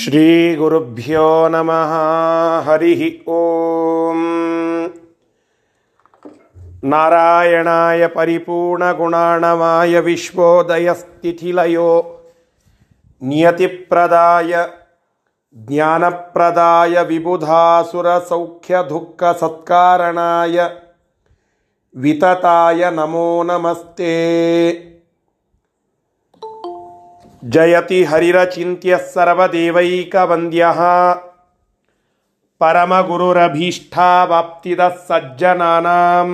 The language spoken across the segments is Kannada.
श्रीगुरुभ्यो नमः हरिः ॐ नारायणाय परिपूर्णगुणाणमाय विश्वोदयस्तिथिलयो नियतिप्रदाय ज्ञानप्रदाय विबुधासुरसौख्यदुःखसत्कारणाय वितताय नमो नमस्ते ಜಯತಿ ಹರಿರಚಿಂತ್ಯ ಸರ್ವದೇವೈಕವಂದ್ಯಃ ಪರಮಗುರುರಭೀಷ್ಠಾವಾಪ್ತಿದ ಸಜ್ಜನಾನಾಂ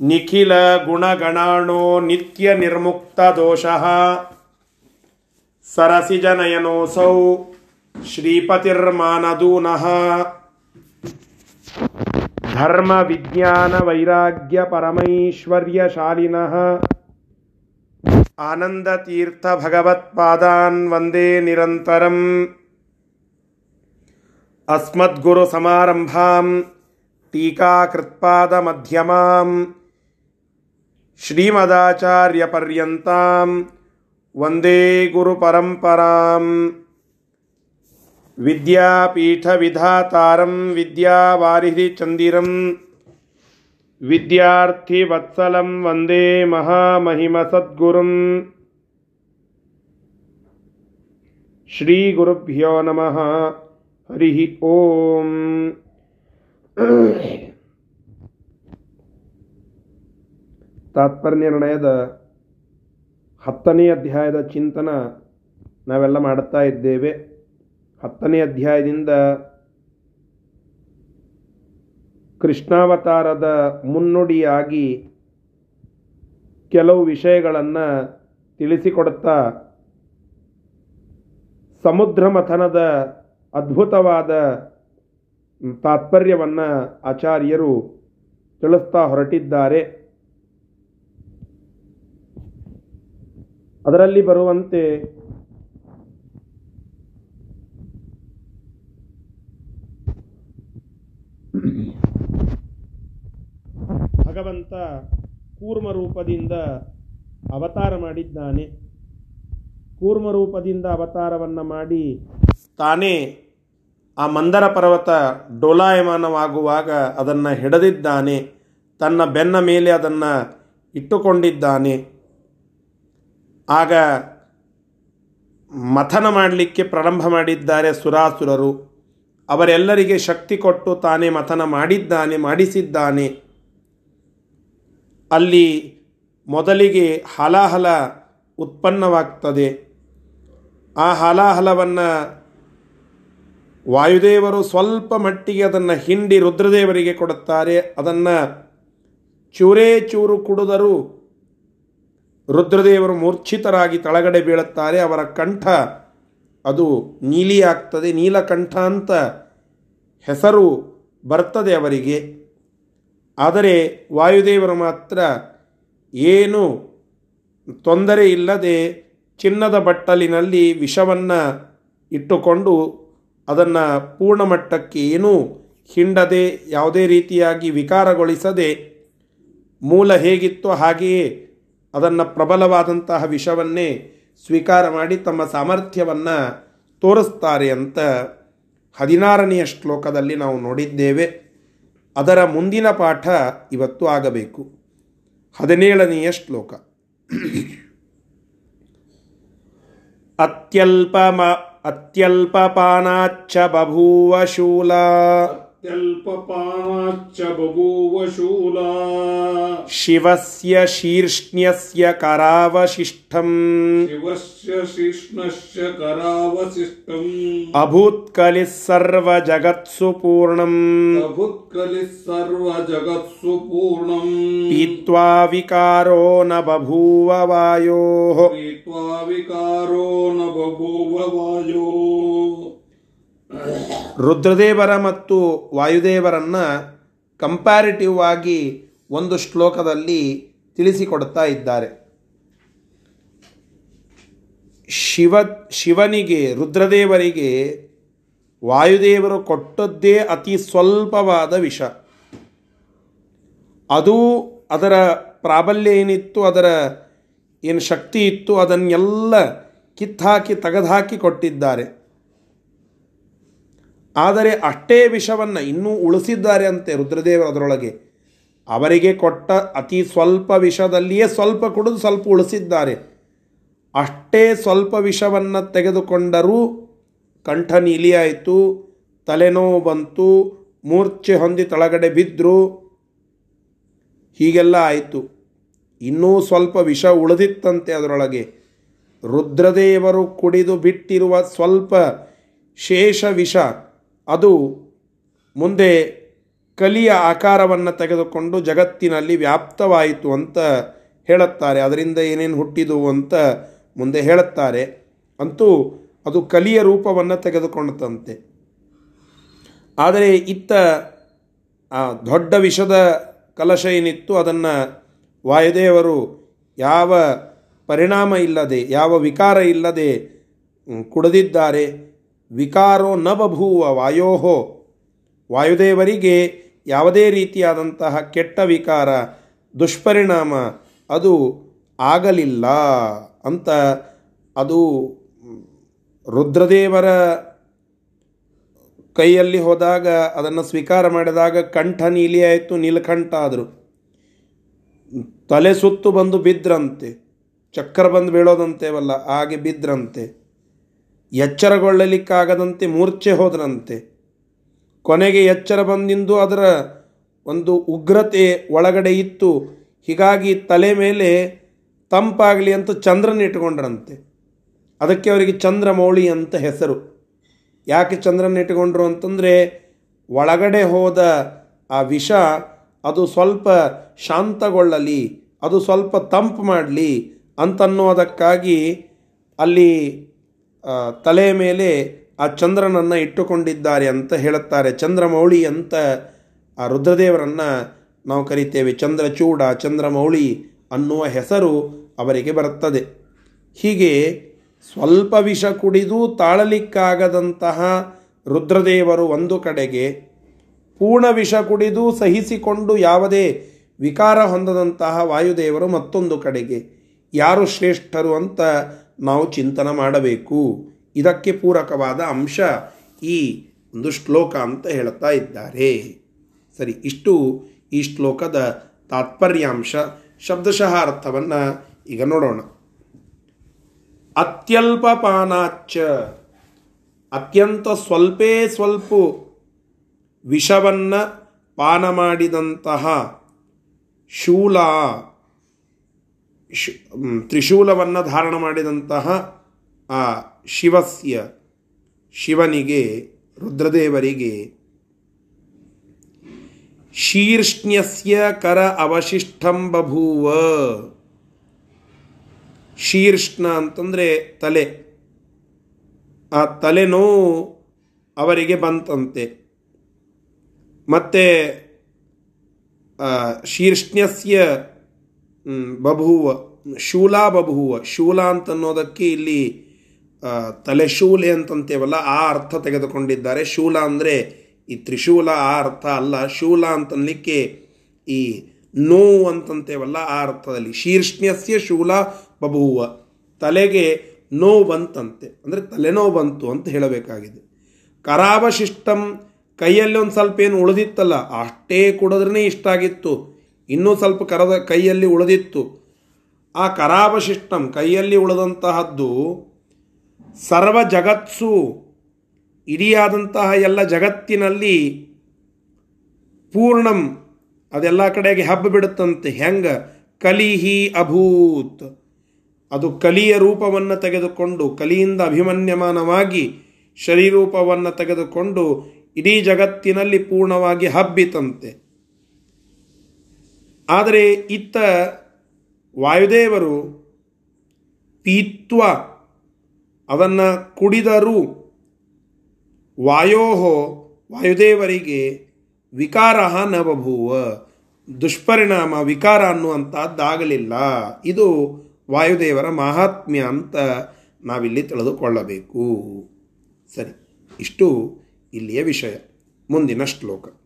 ನಿಖಿಲ ಗುಣಗಣಾಣೋ ನಿತ್ಯ ನಿರ್ಮುಕ್ತ ದೋಷಃ ಸರಸಿಜನಯನೋಸೌ ಶ್ರೀಪತಿರ್ಮಾನದೂನಃ ಧರ್ಮ ವಿಜ್ಞಾನ ವೈರಾಗ್ಯ ಪರಮೈಶ್ವರ್ಯ ಶಾಲಿನಃ आनन्दतीर्थभगवत्पादान् वन्दे निरन्तरम् अस्मद्गुरुसमारम्भां टीकाकृत्पादमध्यमां श्रीमदाचार्यपर्यन्तां वन्दे गुरुपरम्पराम् विद्यापीठविधातारं विद्यावारिधिचन्दिरम् विद्यार्थिवत्सलं वन्दे महामहिमसद्गुरुम् श्रीगुरुभ्यो नमः हरिः ಓಂ ತಾತ್ಪರ್ಯ ನಿರ್ಣಯದ ಹತ್ತನೇ ಅಧ್ಯಾಯದ ಚಿಂತನ ನಾವೆಲ್ಲ ಮಾಡುತ್ತಾ ಇದ್ದೇವೆ ಹತ್ತನೇ ಅಧ್ಯಾಯದಿಂದ ಕೃಷ್ಣಾವತಾರದ ಮುನ್ನುಡಿಯಾಗಿ ಕೆಲವು ವಿಷಯಗಳನ್ನು ತಿಳಿಸಿಕೊಡುತ್ತಾ ಸಮುದ್ರ ಮಥನದ ಅದ್ಭುತವಾದ ತಾತ್ಪರ್ಯವನ್ನು ಆಚಾರ್ಯರು ತಿಳಿಸ್ತಾ ಹೊರಟಿದ್ದಾರೆ. ಅದರಲ್ಲಿ ಬರುವಂತೆ ಭಗವಂತ ಕೂರ್ಮ ರೂಪದಿಂದ ಅವತಾರ ಮಾಡಿದ್ದಾನೆ. ಕೂರ್ಮ ರೂಪದಿಂದ ಅವತಾರವನ್ನು ಮಾಡಿ ತಾನೇ ಆ ಮಂದರ ಪರ್ವತ ಡೋಲಾಯಮಾನವಾಗುವಾಗ ಅದನ್ನು ಹಿಡಿದಿದ್ದಾನೆ. ತನ್ನ ಬೆನ್ನ ಮೇಲೆ ಅದನ್ನು ಇಟ್ಟುಕೊಂಡಿದ್ದಾನೆ. ಆಗ ಮಥನ ಮಾಡಲಿಕ್ಕೆ ಪ್ರಾರಂಭ ಮಾಡಿದ್ದಾರೆ ಸುರಾಸುರರು. ಅವರೆಲ್ಲರಿಗೆ ಶಕ್ತಿ ಕೊಟ್ಟು ತಾನೇ ಮಥನ ಮಾಡಿದ್ದಾನೆ, ಮಾಡಿಸಿದ್ದಾನೆ. ಅಲ್ಲಿ ಮೊದಲಿಗೆ ಹಲಾಹಲ ಉತ್ಪನ್ನವಾಗ್ತದೆ. ಆ ಹಲಾಹಲವನ್ನು ವಾಯುದೇವರು ಸ್ವಲ್ಪ ಮಟ್ಟಿಗೆ ಅದನ್ನು ಹಿಂಡಿ ರುದ್ರದೇವರಿಗೆ ಕೊಡುತ್ತಾರೆ. ಅದನ್ನು ಚೂರೇ ಚೂರು ಕುಡಿದರೂ ರುದ್ರದೇವರು ಮೂರ್ಛಿತರಾಗಿ ತಳಗಡೆ ಬೀಳುತ್ತಾರೆ. ಅವರ ಕಂಠ ಅದು ನೀಲಿಯಾಗ್ತದೆ. ನೀಲಕಂಠ ಅಂತ ಹೆಸರು ಬರ್ತದೆ ಅವರಿಗೆ. ಆದರೆ ವಾಯುದೇವರು ಮಾತ್ರ ಏನು ತೊಂದರೆ ಇಲ್ಲದೆ ಚಿನ್ನದ ಬಟ್ಟಲಿನಲ್ಲಿ ವಿಷವನ್ನು ಇಟ್ಟುಕೊಂಡು ಅದನ್ನು ಪೂರ್ಣಮಟ್ಟಕ್ಕೆ ಏನೂ ಹಿಂಡದೆ ಯಾವುದೇ ರೀತಿಯಾಗಿ ವಿಕಾರಗೊಳಿಸದೆ ಮೂಲ ಹೇಗಿತ್ತೋ ಹಾಗೆಯೇ ಅದನ್ನು ಪ್ರಬಲವಾದಂತಹ ವಿಷವನ್ನೇ ಸ್ವೀಕಾರ ಮಾಡಿ ತಮ್ಮ ಸಾಮರ್ಥ್ಯವನ್ನು ತೋರಿಸ್ತಾರೆ ಅಂತ ಹದಿನಾರನೆಯ ಶ್ಲೋಕದಲ್ಲಿ ನಾವು ನೋಡಿದ್ದೇವೆ. ಅದರ ಮುಂದಿನ ಪಾಠ ಇವತ್ತು ಆಗಬೇಕು. ಹದಿನೇಳನೆಯ ಶ್ಲೋಕ. ಅತ್ಯಲ್ಪ ಅತ್ಯಲ್ಪಪಾನಾಚ್ಚ ಬಭೂವ ಶೂಲ ಶೀರ್ಷ್ಣ್ಯಸ್ಯ ಕರಾವಶಿಷ್ಠಂ ಶಿವಸ್ಯ ಶಿಷ್ಣಶ್ಚ ಕರಾವಶಿಷ್ಟಂ ಅಭೂತ್ಕಲಿಃ ಸರ್ವಜಗತ್ಸು ಪೂರ್ಣಂ ಅಭುತ್ಕಲಿ ಸರ್ವ ಜಗತ್ಸು ಪೂರ್ಣಂ ಪೀತ್ವಾ ವಿಕಾರೋ ನ ಬಭೂವ ವಾಯೋಃ ಪ್ರೀತ್ವಾ ವಿಕಾರೋ ನ ಬಭೂವ ವಾಯೋ ರುದ್ರದೇವರ ಮತ್ತು ವಾಯುದೇವರನ್ನು ಕಂಪ್ಯಾರಿಟಿವ್ ಆಗಿ ಒಂದು ಶ್ಲೋಕದಲ್ಲಿ ತಿಳಿಸಿಕೊಡ್ತಾ ಇದ್ದಾರೆ. ಶಿವ, ಶಿವನಿಗೆ, ರುದ್ರದೇವರಿಗೆ ವಾಯುದೇವರು ಕೊಟ್ಟದ್ದೇ ಅತಿ ಸ್ವಲ್ಪವಾದ ವಿಷ. ಅದು ಅದರ ಪ್ರಾಬಲ್ಯ ಏನಿತ್ತು, ಅದರ ಏನು ಶಕ್ತಿ ಇತ್ತು, ಅದನ್ನೆಲ್ಲ ಕಿತ್ತಾಕಿ, ತೆಗೆದುಹಾಕಿ ಕೊಟ್ಟಿದ್ದಾರೆ. ಆದರೆ ಅಷ್ಟೇ ವಿಷವನ್ನು ಇನ್ನೂ ಉಳಿಸಿದ್ದಾರೆ ಅಂತೆ ರುದ್ರದೇವರು ಅದರೊಳಗೆ. ಅವರಿಗೆ ಕೊಟ್ಟ ಅತಿ ಸ್ವಲ್ಪ ವಿಷದಲ್ಲಿಯೇ ಸ್ವಲ್ಪ ಕುಡಿದು ಸ್ವಲ್ಪ ಉಳಿಸಿದ್ದಾರೆ. ಅಷ್ಟೇ ಸ್ವಲ್ಪ ವಿಷವನ್ನು ತೆಗೆದುಕೊಂಡರೂ ಕಂಠ ನೀಲಿಯಾಯಿತು, ತಲೆನೋವು ಬಂತು, ಮೂರ್ಛೆ ಹೊಂದಿ ತಳಗಡೆ ಬಿದ್ದರು ಹೀಗೆಲ್ಲ ಆಯಿತು. ಇನ್ನೂ ಸ್ವಲ್ಪ ವಿಷ ಉಳಿದಿತ್ತಂತೆ ಅದರೊಳಗೆ. ರುದ್ರದೇವರು ಕುಡಿದು ಬಿಟ್ಟಿರುವ ಸ್ವಲ್ಪ ಶೇಷ ವಿಷ ಅದು ಮುಂದೆ ಕಲಿಯ ಆಕಾರವನ್ನು ತೆಗೆದುಕೊಂಡು ಜಗತ್ತಿನಲ್ಲಿ ವ್ಯಾಪ್ತವಾಯಿತು ಅಂತ ಹೇಳುತ್ತಾರೆ. ಅದರಿಂದ ಏನೇನು ಹುಟ್ಟಿದು ಅಂತ ಮುಂದೆ ಹೇಳುತ್ತಾರೆ. ಅಂತೂ ಅದು ಕಲಿಯ ರೂಪವನ್ನು ತೆಗೆದುಕೊಂಡಂತೆ. ಆದರೆ ಇತ್ತ ಆ ದೊಡ್ಡ ವಿಷದ ಕಲಶ ಏನಿತ್ತು ಅದನ್ನು ವಾಯುದೇವರು ಯಾವ ಪರಿಣಾಮ ಇಲ್ಲದೆ, ಯಾವ ವಿಕಾರ ಇಲ್ಲದೆ ಕುಡಿದಿದ್ದಾರೆ. ವಿಕಾರೋ ನ ಬಭೂವ ವಾಯೋಹೋ. ವಾಯುದೇವರಿಗೆ ಯಾವುದೇ ರೀತಿಯಾದಂತಹ ಕೆಟ್ಟ ವಿಕಾರ, ದುಷ್ಪರಿಣಾಮ, ಅದು ಆಗಲಿಲ್ಲ ಅಂತ ಅದು ರುದ್ರದೇವರ ಕೈಯಲ್ಲಿ ಹೋದಾಗ ಅದನ್ನು ಸ್ವೀಕಾರ ಮಾಡಿದಾಗ ಕಂಠ ನೀಲಿಯಾಯಿತು ನೀಲಕಂಠ ಆದರು. ತಲೆ ಸುತ್ತು ಬಂದು ಬಿದ್ರಂತೆ, ಚಕ್ರ ಬಂದು ಬೀಳೋದಂತೇವಲ್ಲ, ಹಾಗೆ ಬಿದ್ರಂತೆ. ಎಚ್ಚರಗೊಳ್ಳಲಿಕ್ಕಾಗದಂತೆ ಮೂರ್ಛೆ ಹೋದರಂತೆ ಕೊನೆಗೆ ಎಚ್ಚರ ಬಂದಿಂದು ಅದರ ಒಂದು ಉಗ್ರತೆ ಒಳಗಡೆ ಇತ್ತು. ಹೀಗಾಗಿ ತಲೆ ಮೇಲೆ ತಂಪಾಗಲಿ ಅಂತ ಚಂದ್ರನ ಇಟ್ಕೊಂಡ್ರಂತೆ ಅದಕ್ಕೆ ಅವರಿಗೆ ಚಂದ್ರಮೌಳಿ ಅಂತ ಹೆಸರು. ಯಾಕೆ ಚಂದ್ರನ ಇಟ್ಕೊಂಡ್ರು ಅಂತಂದರೆ ಒಳಗಡೆ ಹೋದ ಆ ವಿಷ ಅದು ಸ್ವಲ್ಪ ಶಾಂತಗೊಳ್ಳಲಿ, ಅದು ಸ್ವಲ್ಪ ತಂಪು ಮಾಡಲಿ ಅಂತನ್ನೋದಕ್ಕಾಗಿ ಅಲ್ಲಿ ತಲೆಯ ಮೇಲೆ ಆ ಚಂದ್ರನನ್ನು ಇಟ್ಟುಕೊಂಡಿದ್ದಾರೆ ಅಂತ ಹೇಳುತ್ತಾರೆ. ಚಂದ್ರಮೌಳಿ ಅಂತ ಆ ರುದ್ರದೇವರನ್ನು ನಾವು ಕರಿತೇವೆ. ಚಂದ್ರಚೂಡ, ಚಂದ್ರಮೌಳಿ ಅನ್ನುವ ಹೆಸರು ಅವರಿಗೆ ಬರುತ್ತದೆ. ಹೀಗೆ ಸ್ವಲ್ಪ ವಿಷ ಕುಡಿದು ತಾಳಲಿಕ್ಕಾಗದಂತಹ ರುದ್ರದೇವರು ಒಂದು ಕಡೆಗೆ ಪೂರ್ಣ ವಿಷ ಕುಡಿದು ಸಹಿಸಿಕೊಂಡು ಯಾವುದೇ ವಿಕಾರ ಹೊಂದದಂತಹ ವಾಯುದೇವರು ಮತ್ತೊಂದು ಕಡೆಗೆ. ಯಾರು ಶ್ರೇಷ್ಠರು ಅಂತ ನಾವು ಚಿಂತನೆ ಮಾಡಬೇಕು. ಇದಕ್ಕೆ ಪೂರಕವಾದ ಅಂಶ ಈ ಒಂದು ಶ್ಲೋಕ ಅಂತ ಹೇಳ್ತಾ ಇದ್ದಾರೆ. ಸರಿ, ಇಷ್ಟು ಈ ಶ್ಲೋಕದ ತಾತ್ಪರ್ಯಾಂಶ, ಶಬ್ದಶಃ ಅರ್ಥವನ್ನು ಈಗ ನೋಡೋಣ. ಅತ್ಯಲ್ಪ ಪಾನಾಚ ಅತ್ಯಂತ ಸ್ವಲ್ಪೇ ಸ್ವಲ್ಪ ವಿಷವನ್ನು ಪಾನ ಮಾಡಿದಂತಹ ಶೂಲ ತ್ರಿಶೂಲವನ್ನು ಧಾರಣ ಮಾಡಿದಂತಹ ಆ ಶಿವಸ್ಯ, ಶಿವನಿಗೆ, ರುದ್ರದೇವರಿಗೆ ಶೀರ್ಷ್ಣ್ಯಸ್ಯ ಕರ ಅವಶಿಷ್ಟಂ ಬಭೂವ ಶೀರ್ಷ್ಣ ಅಂತಂದರೆ ತಲೆ. ಆ ತಲೆನೋ ಅವರಿಗೆ ಬಂತಂತೆ. ಮತ್ತು ಶೀರ್ಷ್ಣ್ಯಸ್ಯ ಬಭೂವ ಶೂಲ ಬಭೂವ ಶೂಲ ಅಂತನ್ನೋದಕ್ಕೆ ಇಲ್ಲಿ ತಲೆಶೂಲೆ ಅಂತಂತೇವಲ್ಲ, ಆ ಅರ್ಥ ತೆಗೆದುಕೊಂಡಿದ್ದಾರೆ. ಶೂಲ ಅಂದರೆ ಈ ತ್ರಿಶೂಲ, ಆ ಅರ್ಥ ಅಲ್ಲ. ಶೂಲ ಅಂತನ್ಲಿಕ್ಕೆ ಈ ನೋವು ಅಂತಂತೇವಲ್ಲ, ಆ ಅರ್ಥದಲ್ಲಿ. ಶೀರ್ಷ್ಣ್ಯಸ್ಯ ಶೂಲ ಬಭೂವ ತಲೆಗೆ ನೋವು ಬಂತಂತೆ. ಅಂದರೆ ತಲೆನೋವು ಬಂತು ಅಂತ ಹೇಳಬೇಕಾಗಿದೆ. ಕರಾವಶಿಷ್ಟಂ ಕೈಯಲ್ಲಿ ಒಂದು ಸ್ವಲ್ಪ ಏನು ಉಳಿದಿತ್ತಲ್ಲ, ಅಷ್ಟೇ ಕುಡಿದ್ರೇ ಇಷ್ಟ ಆಗಿತ್ತು. ಇನ್ನೂ ಸ್ವಲ್ಪ ಕರದ ಕೈಯಲ್ಲಿ ಉಳಿದಿತ್ತು. ಆ ಕರಾವಶಿಷ್ಟಂ, ಕೈಯಲ್ಲಿ ಉಳಿದಂತಹದ್ದು ಸರ್ವ ಜಗತ್ಸು, ಇಡಿಯಾದಂತಹ ಎಲ್ಲ ಜಗತ್ತಿನಲ್ಲಿ ಪೂರ್ಣಂ, ಅದೆಲ್ಲ ಕಡೆಗೆ ಹಬ್ಬ ಬಿಡುತ್ತಂತೆ. ಹೆಂಗ? ಕಲಿಹಿ ಅಭೂತ್. ಅದು ಕಲಿಯ ರೂಪವನ್ನು ತೆಗೆದುಕೊಂಡು, ಕಲಿಯಿಂದ ಅಭಿಮನ್ಯಮಾನವಾಗಿ ಶರೀರೂಪವನ್ನು ತೆಗೆದುಕೊಂಡು ಇಡೀ ಜಗತ್ತಿನಲ್ಲಿ ಪೂರ್ಣವಾಗಿ ಹಬ್ಬಿತಂತೆ. ಆದರೆ ಇತ್ತ ವಾಯುದೇವರು ಪೀತ್ವ ಅದನ್ನು ಕುಡಿದರೂ ವಾಯೋಹೋ ವಾಯುದೇವರಿಗೆ ವಿಕಾರ ನ ಬಭೂವ. ದುಷ್ಪರಿಣಾಮ, ವಿಕಾರ ಅನ್ನುವಂಥದ್ದಾಗಲಿಲ್ಲ ಇದು ವಾಯುದೇವರ ಮಹಾತ್ಮ್ಯ ಅಂತ ನಾವಿಲ್ಲಿ ತಿಳಿದುಕೊಳ್ಳಬೇಕು. ಸರಿ, ಇಷ್ಟು ಇಲ್ಲಿಯ ವಿಷಯ. ಮುಂದಿನ ಶ್ಲೋಕ.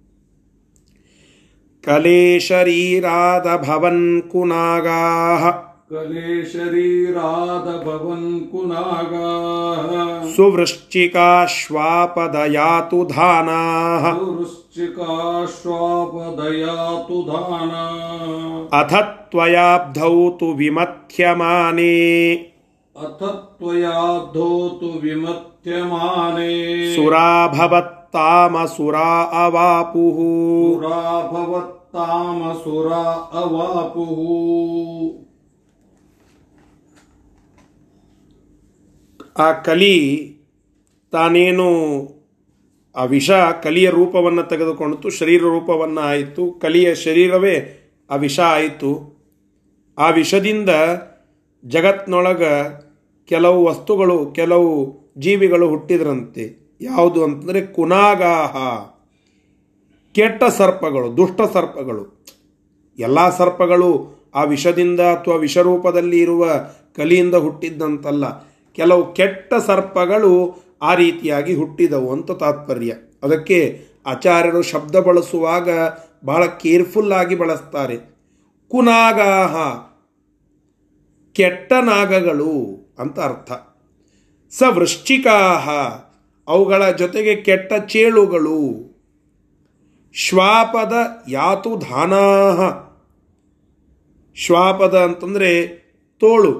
कले कलेशरीरादभवन्कुनागाः। कलेशरीरादभवन्कुनागाः। सुवृश्चिकाश्वापदया तु धानाः सुवृश्चिकाश्वापदया तु धाना अथ त्वयाब्धौ तु विमथ्यमाने। अथ त्वयाब्धौ तु विमथ्यमाने। सुरा भवत्तामसुरा अवापुः। सुरा भवत् ತಾಮಸುರ ಅವಾಪುಹು. ಆ ಕಲಿ ತಾನೇನು ಆ ವಿಷ ಕಲಿಯ ರೂಪವನ್ನು ತೆಗೆದುಕೊಂಡಿತು, ಶರೀರ ರೂಪವನ್ನು ಆಯಿತು, ಕಲಿಯ ಶರೀರವೇ ಆ ವಿಷ ಆಯಿತು. ಆ ವಿಷದಿಂದ ಜಗತ್ನೊಳಗೆ ಕೆಲವು ವಸ್ತುಗಳು, ಕೆಲವು ಜೀವಿಗಳು ಹುಟ್ಟಿದ್ರಂತೆ. ಯಾವುದು ಅಂತಂದರೆ ಕುನಾಗಾಹ. ಕೆಟ್ಟ ಸರ್ಪಗಳು, ದುಷ್ಟ ಸರ್ಪಗಳು. ಎಲ್ಲ ಸರ್ಪಗಳು ಆ ವಿಷದಿಂದ ಅಥವಾ ವಿಷರೂಪದಲ್ಲಿ ಇರುವ ಕಲಿಯಿಂದ ಹುಟ್ಟಿದ್ದಂತಲ್ಲ, ಕೆಲವು ಕೆಟ್ಟ ಸರ್ಪಗಳು ಆ ರೀತಿಯಾಗಿ ಹುಟ್ಟಿದವು ಅಂತ ತಾತ್ಪರ್ಯ. ಅದಕ್ಕೆ ಆಚಾರ್ಯರು ಶಬ್ದ ಬಳಸುವಾಗ ಬಹಳ ಕೇರ್ಫುಲ್ ಆಗಿ ಬಳಸ್ತಾರೆ. ಕುನಾಗಾಹ, ಕೆಟ್ಟ ನಾಗಗಳು ಅಂತ ಅರ್ಥ. ಸ ವೃಶ್ಚಿಕಾಹ ಅವುಗಳ ಜೊತೆಗೆ ಕೆಟ್ಟ ಚೇಳುಗಳು. ಶ್ವಾಪದ ಯಾತು ಧಾನಾಹ. ಶ್ವಾಪದ ಅಂತಂದರೆ ತೋಳು,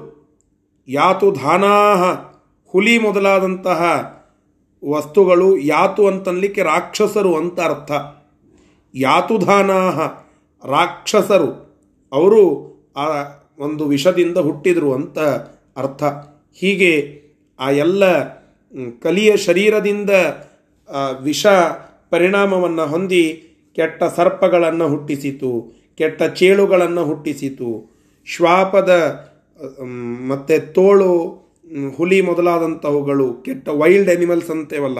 ಯಾತು ಧಾನಾಹ. ಹುಲಿ ಮೊದಲಾದಂತಹ ವಸ್ತುಗಳು ಯಾತು ಅಂತನ್ಲಿಕ್ಕೆ ರಾಕ್ಷಸರು ಅಂತ ಅರ್ಥ. ಯಾತುಧಾನಾಹ ರಾಕ್ಷಸರು, ಅವರು ಆ ಒಂದು ವಿಷದಿಂದ ಹುಟ್ಟಿದರು ಅಂತ ಅರ್ಥ. ಹೀಗೆ ಆ ಎಲ್ಲ ಕಲಿಯ ಶರೀರದಿಂದ ವಿಷ ಪರಿಣಾಮವನ್ನು ಹೊಂದಿ ಕೆಟ್ಟ ಸರ್ಪಗಳನ್ನು ಹುಟ್ಟಿಸಿತು, ಕೆಟ್ಟ ಚೇಳುಗಳನ್ನು ಹುಟ್ಟಿಸಿತು. ಶ್ವಾಪದ ಮತ್ತು ತೋಳು, ಹುಲಿ ಮೊದಲಾದಂಥವುಗಳು ಕೆಟ್ಟ ವೈಲ್ಡ್ ಅನಿಮಲ್ಸ್ ಅಂತೇವಲ್ಲ,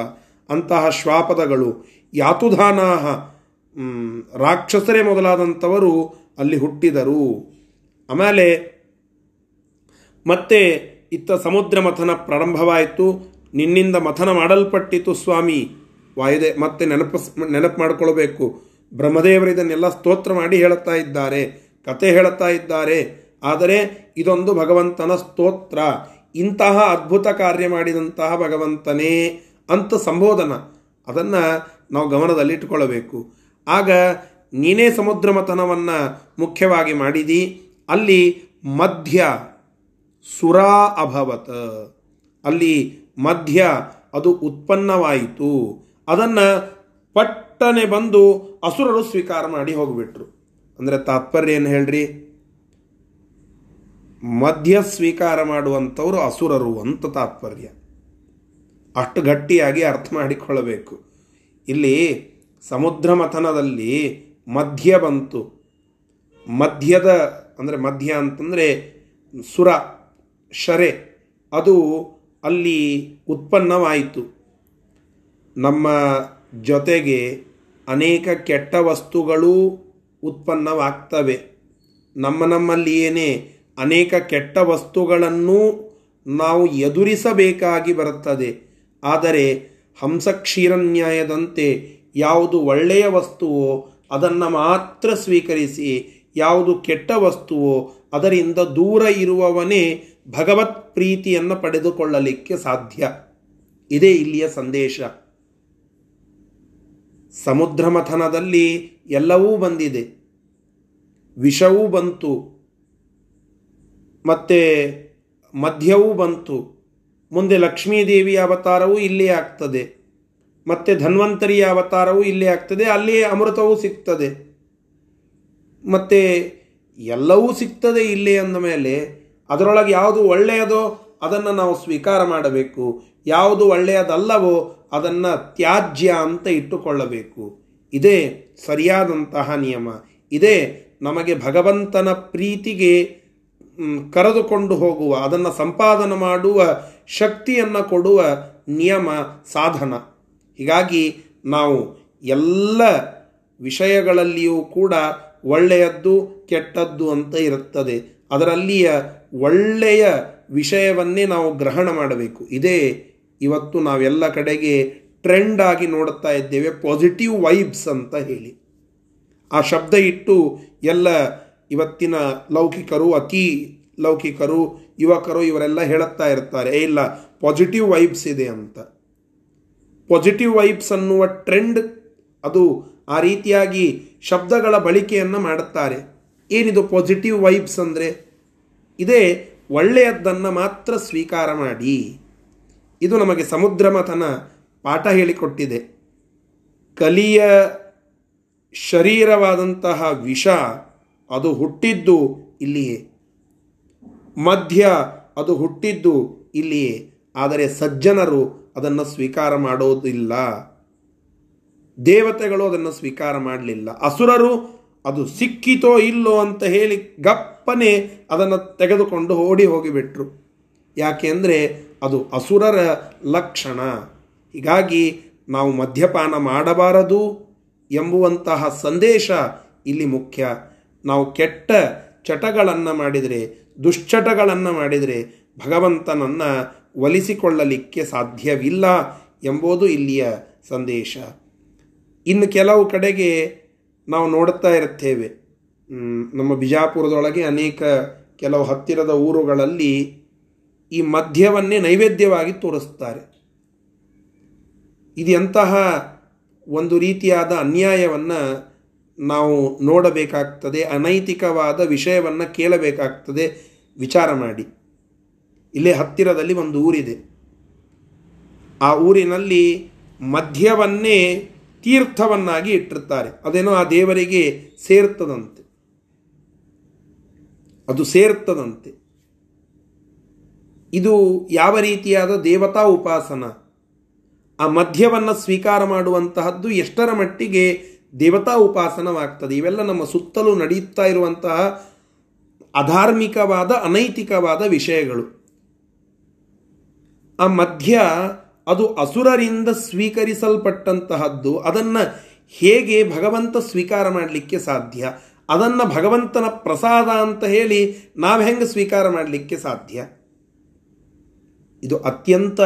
ಅಂತಹ ಶ್ವಾಪದಗಳು, ಯಾತುಧಾನಾಹ ರಾಕ್ಷಸರೇ ಮೊದಲಾದಂಥವರು ಅಲ್ಲಿ ಹುಟ್ಟಿದರು. ಆಮೇಲೆ ಮತ್ತೆ ಇತ್ತ ಸಮುದ್ರ ಮಥನ ಪ್ರಾರಂಭವಾಯಿತು. ನಿನ್ನಿಂದ ಮಥನ ಮಾಡಲ್ಪಟ್ಟಿತು ಸ್ವಾಮಿ. ವಾಯುದೆ, ಮತ್ತೆ ನೆನಪು ನೆನಪು ಮಾಡಿಕೊಳ್ಬೇಕು. ಬ್ರಹ್ಮದೇವರು ಇದನ್ನೆಲ್ಲ ಸ್ತೋತ್ರ ಮಾಡಿ ಹೇಳುತ್ತಾ ಇದ್ದಾರೆ, ಕತೆ ಹೇಳುತ್ತಾ ಇದ್ದಾರೆ. ಆದರೆ ಇದೊಂದು ಭಗವಂತನ ಸ್ತೋತ್ರ. ಇಂತಹ ಅದ್ಭುತ ಕಾರ್ಯ ಮಾಡಿದಂತಹ ಭಗವಂತನೇ ಅಂತ ಸಂಬೋಧನ. ಅದನ್ನು ನಾವು ಗಮನದಲ್ಲಿಟ್ಟುಕೊಳ್ಳಬೇಕು ಆಗ ನೀನೇ ಸಮುದ್ರ ಮಥನವನ್ನು ಮುಖ್ಯವಾಗಿ ಮಾಡಿದಿ. ಅಲ್ಲಿ ಮಧ್ಯ ಸುರಾ ಅಭವತ್. ಅಲ್ಲಿ ಮಧ್ಯ ಅದು ಉತ್ಪನ್ನವಾಯಿತು. ಅದನ್ನು ಪಟ್ಟನೆ ಬಂದು ಅಸುರರು ಸ್ವೀಕಾರ ಮಾಡಿ ಹೋಗ್ಬಿಟ್ರು. ಅಂದರೆ ತಾತ್ಪರ್ಯ ಏನು ಹೇಳ್ರಿ? ಮಧ್ಯ ಸ್ವೀಕಾರ ಮಾಡುವಂಥವ್ರು ಅಸುರರು ಅಂತ ತಾತ್ಪರ್ಯ. ಅಷ್ಟು ಗಟ್ಟಿಯಾಗಿ ಅರ್ಥ ಮಾಡಿಕೊಳ್ಳಬೇಕು. ಇಲ್ಲಿ ಸಮುದ್ರ ಮಥನದಲ್ಲಿ ಮಧ್ಯ ಬಂತು. ಮಧ್ಯದ ಅಂದರೆ ಮಧ್ಯ ಅಂತಂದರೆ ಸುರ, ಶರೆ, ಅದು ಅಲ್ಲಿ ಉತ್ಪನ್ನವಾಯಿತು. ನಮ್ಮ ಜೊತೆಗೆ ಅನೇಕ ಕೆಟ್ಟ ವಸ್ತುಗಳು ಉತ್ಪನ್ನವಾಗ್ತವೆ. ನಮ್ಮ ನಮ್ಮಲ್ಲಿಯೇನೇ ಅನೇಕ ಕೆಟ್ಟ ವಸ್ತುಗಳನ್ನು ನಾವು ಎದುರಿಸಬೇಕಾಗಿ ಬರುತ್ತದೆ. ಆದರೆ ಹಂಸಕ್ಷೀರನ್ಯಾಯದಂತೆ ಯಾವುದು ಒಳ್ಳೆಯ ವಸ್ತುವೋ ಅದನ್ನು ಮಾತ್ರ ಸ್ವೀಕರಿಸಿ ಯಾವುದು ಕೆಟ್ಟ ವಸ್ತುವೋ ಅದರಿಂದ ದೂರ ಇರುವವನೇ ಭಗವತ್ ಪ್ರೀತಿಯನ್ನು ಪಡೆದುಕೊಳ್ಳಲಿಕ್ಕೆ ಸಾಧ್ಯ. ಇದೇ ಇಲ್ಲಿಯ ಸಂದೇಶ. ಸಮುದ್ರ ಮಥನದಲ್ಲಿ ಎಲ್ಲವೂ ಬಂದಿದೆ. ವಿಷವೂ ಬಂತು. ಮತ್ತೆ ಮಧ್ಯವೂ ಬಂತು. ಮುಂದೆ ಲಕ್ಷ್ಮೀದೇವಿಯ ಅವತಾರವೂ ಇಲ್ಲೇ ಆಗ್ತದೆ. ಮತ್ತೆ ಧನ್ವಂತರಿಯ ಅವತಾರವೂ ಇಲ್ಲೇ ಆಗ್ತದೆ. ಅಲ್ಲಿಯೇ ಅಮೃತವೂ ಸಿಗ್ತದೆ. ಮತ್ತೆ ಎಲ್ಲವೂ ಸಿಗ್ತದೆ ಇಲ್ಲಿ ಅಂದ ಮೇಲೆ ಅದರೊಳಗೆ ಯಾವುದು ಒಳ್ಳೆಯದೋ ಅದನ್ನು ನಾವು ಸ್ವೀಕಾರ ಮಾಡಬೇಕು. ಯಾವುದು ಒಳ್ಳೆಯದಲ್ಲವೋ ಅದನ್ನು ತ್ಯಾಜ್ಯ ಅಂತ ಇಟ್ಟುಕೊಳ್ಳಬೇಕು. ಇದೇ ಸರಿಯಾದಂತಹ ನಿಯಮ. ಇದೇ ನಮಗೆ ಭಗವಂತನ ಪ್ರೀತಿಗೆ ಕರೆದುಕೊಂಡು ಹೋಗುವ, ಅದನ್ನು ಸಂಪಾದನೆ ಮಾಡುವ ಶಕ್ತಿಯನ್ನು ಕೊಡುವ ನಿಯಮ, ಸಾಧನ. ಹೀಗಾಗಿ ನಾವು ಎಲ್ಲ ವಿಷಯಗಳಲ್ಲಿಯೂ ಕೂಡ ಒಳ್ಳೆಯದ್ದು ಕೆಟ್ಟದ್ದು ಅಂತ ಇರುತ್ತದೆ. ಅದರಲ್ಲಿಯ ಒಳ್ಳೆಯ ವಿಷಯವನ್ನೇ ನಾವು ಗ್ರಹಣ ಮಾಡಬೇಕು. ಇದೇ ಇವತ್ತು ನಾವೆಲ್ಲ ಕಡೆಗೆ ಟ್ರೆಂಡ್ ಆಗಿ ನೋಡುತ್ತಾ ಇದ್ದೇವೆ ಪಾಸಿಟಿವ್ ವೈಬ್ಸ್ ಅಂತ ಹೇಳಿ. ಆ ಶಬ್ದ ಇಟ್ಟು ಎಲ್ಲ ಇವತ್ತಿನ ಲೌಕಿಕರು, ಅತಿ ಲೌಕಿಕರು, ಯುವಕರು ಇವರೆಲ್ಲ ಹೇಳುತ್ತಾ ಇರ್ತಾರೆ ಇಲ್ಲ ಪಾಸಿಟಿವ್ ವೈಬ್ಸ್ ಇದೆ ಅಂತ. ಪಾಸಿಟಿವ್ ವೈಬ್ಸ್ ಅನ್ನುವ ಟ್ರೆಂಡ್ ಅದು ಆ ರೀತಿಯಾಗಿ ಶಬ್ದಗಳ ಬಳಕೆಯನ್ನು ಮಾಡುತ್ತಾರೆ. ಏನಿದು ಪಾಸಿಟಿವ್ ವೈಬ್ಸ್ ಅಂದರೆ, ಇದೇ ಒಳ್ಳೆಯದನ್ನು ಮಾತ್ರ ಸ್ವೀಕಾರ ಮಾಡಿ. ಇದು ನಮಗೆ ಸಮುದ್ರ ಮಥನ ಪಾಠ ಹೇಳಿಕೊಟ್ಟಿದೆ. ಕಲಿಯ ಶರೀರವಾದಂತಹ ವಿಷ, ಅದು ಹುಟ್ಟಿದ್ದು ಇಲ್ಲಿಯೇ. ಮಧ್ಯ ಅದು ಹುಟ್ಟಿದ್ದು ಇಲ್ಲಿಯೇ. ಆದರೆ ಸಜ್ಜನರು ಅದನ್ನು ಸ್ವೀಕಾರ ಮಾಡೋದಿಲ್ಲ. ದೇವತೆಗಳು ಅದನ್ನು ಸ್ವೀಕಾರ ಮಾಡಲಿಲ್ಲ. ಅಸುರರು ಅದು ಸಿಕ್ಕಿತೋ ಇಲ್ಲೋ ಅಂತ ಹೇಳಿ ಗಪ್ಪನೆ ಅದನ್ನು ತೆಗೆದುಕೊಂಡು ಓಡಿ ಹೋಗಿಬಿಟ್ರು. ಯಾಕೆ ಅಂದರೆ ಅದು ಅಸುರರ ಲಕ್ಷಣ. ಹೀಗಾಗಿ ನಾವು ಮದ್ಯಪಾನ ಮಾಡಬಾರದು ಎಂಬುವಂತಹ ಸಂದೇಶ ಇಲ್ಲಿ ಮುಖ್ಯ. ನಾವು ಕೆಟ್ಟ ಚಟಗಳನ್ನು ಮಾಡಿದರೆ, ದುಶ್ಚಟಗಳನ್ನು ಮಾಡಿದರೆ ಭಗವಂತನನ್ನು ಒಲಿಸಿಕೊಳ್ಳಲಿಕ್ಕೆ ಸಾಧ್ಯವಿಲ್ಲ ಎಂಬುದು ಇಲ್ಲಿಯ ಸಂದೇಶ. ಇನ್ನು ಕೆಲವು ಕಡೆಗೆ ನಾವು ನೋಡುತ್ತಾ ಇರುತ್ತೇವೆ. ನಮ್ಮ ಬಿಜಾಪುರದೊಳಗೆ ಅನೇಕ ಕೆಲವು ಹತ್ತಿರದ ಊರುಗಳಲ್ಲಿ ಈ ಮದ್ಯವನ್ನೇ ನೈವೇದ್ಯವಾಗಿ ತೋರಿಸ್ತಾರೆ ಇದು ಎಂತಹ ಒಂದು ರೀತಿಯಾದ ಅನ್ಯಾಯವನ್ನು ನಾವು ನೋಡಬೇಕಾಗ್ತದೆ, ಅನೈತಿಕವಾದ ವಿಷಯವನ್ನು ಕೇಳಬೇಕಾಗ್ತದೆ, ವಿಚಾರ ಮಾಡಿ. ಇಲ್ಲೇ ಹತ್ತಿರದಲ್ಲಿ ಒಂದು ಊರಿದೆ. ಆ ಊರಿನಲ್ಲಿ ಮದ್ಯವನ್ನೇ ತೀರ್ಥವನ್ನಾಗಿ ಇಟ್ಟಿರ್ತಾರೆ. ಅದೇನೋ ಆ ದೇವರಿಗೆ ಸೇರ್ತದಂತೆ. ಅದು ಸೇರ್ತದಂತೆ. ಇದು ಯಾವ ರೀತಿಯಾದ ದೇವತಾ ಉಪಾಸನ? ಆ ಮಧ್ಯವನ್ನು ಸ್ವೀಕಾರ ಮಾಡುವಂತಹದ್ದು ಎಷ್ಟರ ಮಟ್ಟಿಗೆ ದೇವತಾ ಉಪಾಸನವಾಗ್ತದೆ. ಇವೆಲ್ಲ ನಮ್ಮ ಸುತ್ತಲೂ ನಡೆಯುತ್ತಾ ಇರುವಂತಹ ಅಧಾರ್ಮಿಕವಾದ, ಅನೈತಿಕವಾದ ವಿಷಯಗಳು. ಆ ಮಧ್ಯ ಅದು ಅಸುರರಿಂದ ಸ್ವೀಕರಿಸಲ್ಪಟ್ಟಂತಹದ್ದು, ಅದನ್ನು ಹೇಗೆ ಭಗವಂತ ಸ್ವೀಕಾರ ಮಾಡಲಿಕ್ಕೆ ಸಾಧ್ಯ? ಅದನ್ನು ಭಗವಂತನ ಪ್ರಸಾದ ಅಂತ ಹೇಳಿ ನಾವು ಹೆಂಗೆ ಸ್ವೀಕಾರ ಮಾಡಲಿಕ್ಕೆ ಸಾಧ್ಯ? ಇದು ಅತ್ಯಂತ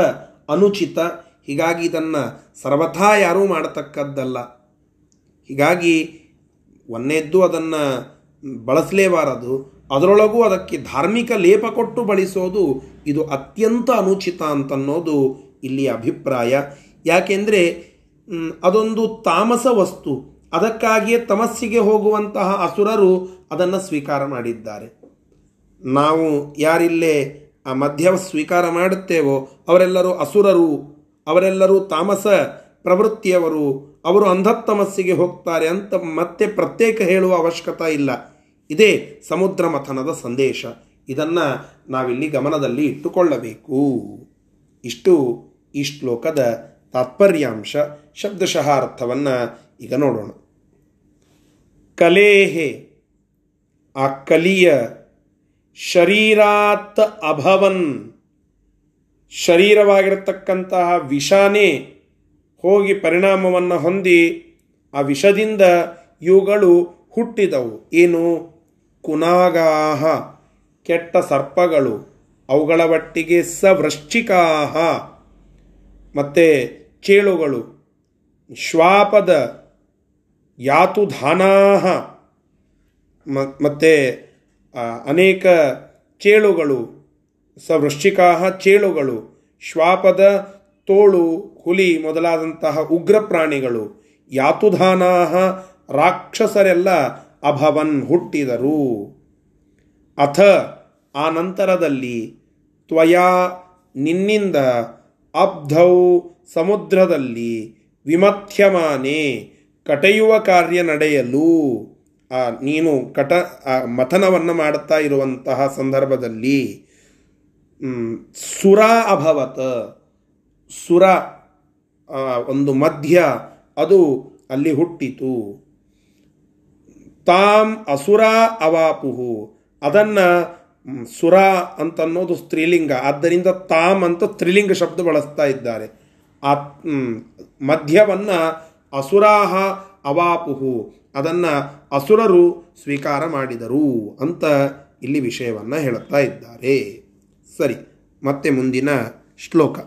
ಅನುಚಿತ, ಹೀಗಾಗಿ ಇದನ್ನು ಸರ್ವಥಾ ಯಾರೂ ಮಾಡತಕ್ಕದ್ದಲ್ಲ. ಹೀಗಾಗಿ ಒಂದೇದ್ದು ಅದನ್ನು ಬಳಸಲೇಬಾರದು, ಅದರೊಳಗೂ ಅದಕ್ಕೆ ಧಾರ್ಮಿಕ ಲೇಪ ಕೊಟ್ಟು ಬಳಸೋದು ಇದು ಅತ್ಯಂತ ಅನುಚಿತ ಅಂತನ್ನೋದು ಇಲ್ಲಿ ಅಭಿಪ್ರಾಯ. ಯಾಕೆಂದರೆ ಅದೊಂದು ತಾಮಸ ವಸ್ತು. ಅದಕ್ಕಾಗಿಯೇ ತಮಸ್ಸಿಗೆ ಹೋಗುವಂತಹ ಅಸುರರು ಅದನ್ನು ಸ್ವೀಕಾರ ಮಾಡಿದ್ದಾರೆ. ನಾವು ಯಾರಿಲ್ಲೇ ಆ ಮಧ್ಯ ಸ್ವೀಕಾರ ಮಾಡುತ್ತೇವೋ, ಅವರೆಲ್ಲರೂ ಅಸುರರು, ಅವರೆಲ್ಲರೂ ತಾಮಸ ಪ್ರವೃತ್ತಿಯವರು, ಅವರು ಅಂಧತ್ತಮಸ್ಸಿಗೆ ಹೋಗ್ತಾರೆ ಅಂತ ಮತ್ತೆ ಪ್ರತ್ಯೇಕ ಹೇಳುವ ಅವಶ್ಯಕತೆ ಇಲ್ಲ. ಇದೇ ಸಮುದ್ರ ಮಥನದ ಸಂದೇಶ. ಇದನ್ನು ನಾವಿಲ್ಲಿ ಗಮನದಲ್ಲಿ ಇಟ್ಟುಕೊಳ್ಳಬೇಕು. ಇಷ್ಟು. ಈ ಶ್ಲೋಕದ ತಾತ್ಪರ್ಯಾಂಶ ಶಬ್ದಶಃ ಅರ್ಥವನ್ನು ಈಗ ನೋಡೋಣ. ಕಲೇಹೆ, ಆ ಕಲಿಯ ಶರೀರಾತ್ ಅಭವನ್, ಶರೀರವಾಗಿರತಕ್ಕಂತಹ ವಿಷಾನೇ ಹೋಗಿ ಪರಿಣಾಮವನ್ನು ಹೊಂದಿ ಆ ವಿಷದಿಂದ ಇವುಗಳು ಹುಟ್ಟಿದವು. ಏನು? ಕುನಾಗಾಹ, ಕೆಟ್ಟ ಸರ್ಪಗಳು, ಅವುಗಳ ಒಟ್ಟಿಗೆ ಸವೃಶ್ಚಿಕಾಹ ಮತ್ತು ಚೇಳುಗಳು ಶ್ವಾಪದ ಯಾತುಧಾನಾಹ ಮತ್ತು ಅನೇಕ ಚೇಳುಗಳು ಸವೃಶ್ಚಿಕಾಹ ಚೇಳುಗಳು ಶ್ವಾಪದ ತೋಳು, ಹುಲಿ ಮೊದಲಾದಂತಹ ಉಗ್ರ ಪ್ರಾಣಿಗಳು, ಯಾತುಧಾನಾಹ ರಾಕ್ಷಸರೆಲ್ಲ ಅಭವನ್ ಹುಟ್ಟಿದರು. ಅಥ ಆ ನಂತರದಲ್ಲಿ ತ್ವಯಾ ನಿನ್ನಿಂದ ಅಬ್ಧೌ ಸಮುದ್ರದಲ್ಲಿ ವಿಮಥ್ಯಮಾನೆ ಕಟೆಯುವ ಕಾರ್ಯ ನಡೆಯಲು. ಆ, ನೀನು ಕಟ ಮಥನವನ್ನು ಮಾಡುತ್ತಾ ಇರುವಂತಹ ಸಂದರ್ಭದಲ್ಲಿ ಸುರ ಅಭವತ್. ಸುರ ಒಂದು ಮಧ್ಯ, ಅದು ಅಲ್ಲಿ ಹುಟ್ಟಿತು. ತಾಂ ಅಸುರ ಅವಾಪುಹು. ಅದನ್ನು ಸುರ ಅಂತನ್ನೋದು ಸ್ತ್ರೀಲಿಂಗ. ಆದ್ದರಿಂದ ತಾಮ್ ಅಂತ ತ್ರಿಲಿಂಗ ಶಬ್ದ ಬಳಸ್ತಾ ಇದ್ದಾರೆ. ಆ ಮಧ್ಯವನ್ನು ಅಸುರಾಹ ಅವಾಪುಹು. ಅದನ್ನು ಅಸುರರು ಸ್ವೀಕಾರ ಮಾಡಿದರು ಅಂತ ಇಲ್ಲಿ ವಿಷಯವನ್ನು ಹೇಳುತ್ತಾ ಇದ್ದಾರೆ. ಸರಿ, ಮತ್ತೆ ಮುಂದಿನ ಶ್ಲೋಕ.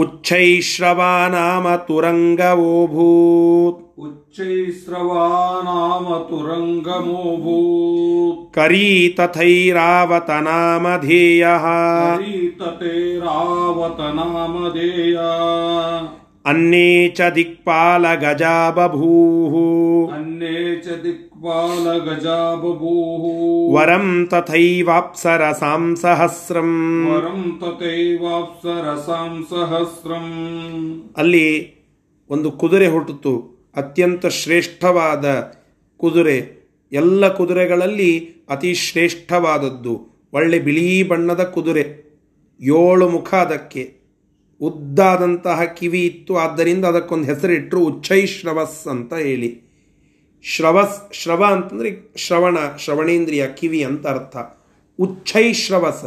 उच्चैश्रवा नाम तुरङ्गमोऽभूत् उच्चैश्रवा नाम तुरङ्गमोऽभूत् करी तथैरावत नाम धेयः करीतथे नाम धेया अन्ये च दिक्पालगजा बभूः अन्ये च दिक् वरं तथैवाप्सरसां सहस्रम् वरं तथैवाप्सरसां सहस्रम् ಅಲ್ಲಿ ಒಂದು ಕುದುರೆ ಹುಟ್ಟಿತು ಅತ್ಯಂತ ಶ್ರೇಷ್ಠವಾದ ಕುದುರೆ ಎಲ್ಲ ಕುದುರೆಗಳಲ್ಲಿ ಅತಿ ಶ್ರೇಷ್ಠವಾದದ್ದು ಒಳ್ಳೆ ಬಿಳಿ ಬಣ್ಣದ ಕುದುರೆ ಏಳು ಮುಖ ಅದಕ್ಕೆ ಉದ್ದಾದಂತಹ ಕಿವಿ ಇತ್ತು ಆದ್ದರಿಂದ ಅದಕ್ಕೊಂದು ಹೆಸರಿಟ್ಟರು ಉಚ್ಚೈಶ್ರವಸ್ ಅಂತ ಹೇಳಿ ಶ್ರವಸ್ ಶ್ರವ ಅಂತಂದರೆ ಶ್ರವಣ, ಶ್ರವಣೇಂದ್ರಿಯ ಕಿವಿ ಅಂತ ಅರ್ಥ. ಉಚ್ಚೈಶ್ರವಸ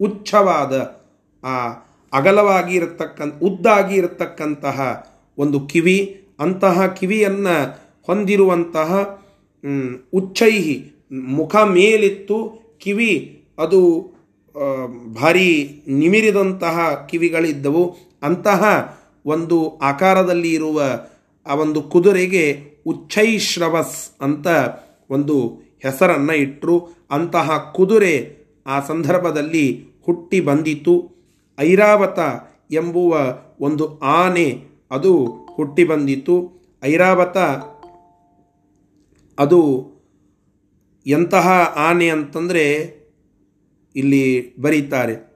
ಉಚ್ಛವಾದ, ಆ, ಅಗಲವಾಗಿ ಇರತಕ್ಕಂಥ, ಉದ್ದಾಗಿ ಇರತಕ್ಕಂತಹ ಒಂದು ಕಿವಿ. ಅಂತಹ ಕಿವಿಯನ್ನು ಹೊಂದಿರುವಂತಹ ಉಚ್ಛೈಹಿ, ಮುಖ ಮೇಲಿತ್ತು, ಕಿವಿ ಅದು ಭಾರಿ ನಿಮಿರಿದಂತಹ ಕಿವಿಗಳಿದ್ದವು. ಅಂತಹ ಒಂದು ಆಕಾರದಲ್ಲಿ ಇರುವ ಆ ಒಂದು ಕುದುರೆಗೆ ಉಚ್ಚೈಶ್ರವಸ್ ಅಂತ ಒಂದು ಹೆಸರನ್ನು ಇಟ್ಟರು ಅಂತಹ ಕುದುರೆ ಆ ಸಂದರ್ಭದಲ್ಲಿ ಹುಟ್ಟಿ ಬಂದಿತು. ಐರಾವತ ಎಂಬುವ ಒಂದು ಆನೆ ಅದು ಹುಟ್ಟಿ ಬಂದಿತು. ಐರಾವತ ಅದು ಎಂತಹ ಆನೆ ಅಂತಂದರೆ ಇಲ್ಲಿ ಬರೀತಾರೆ.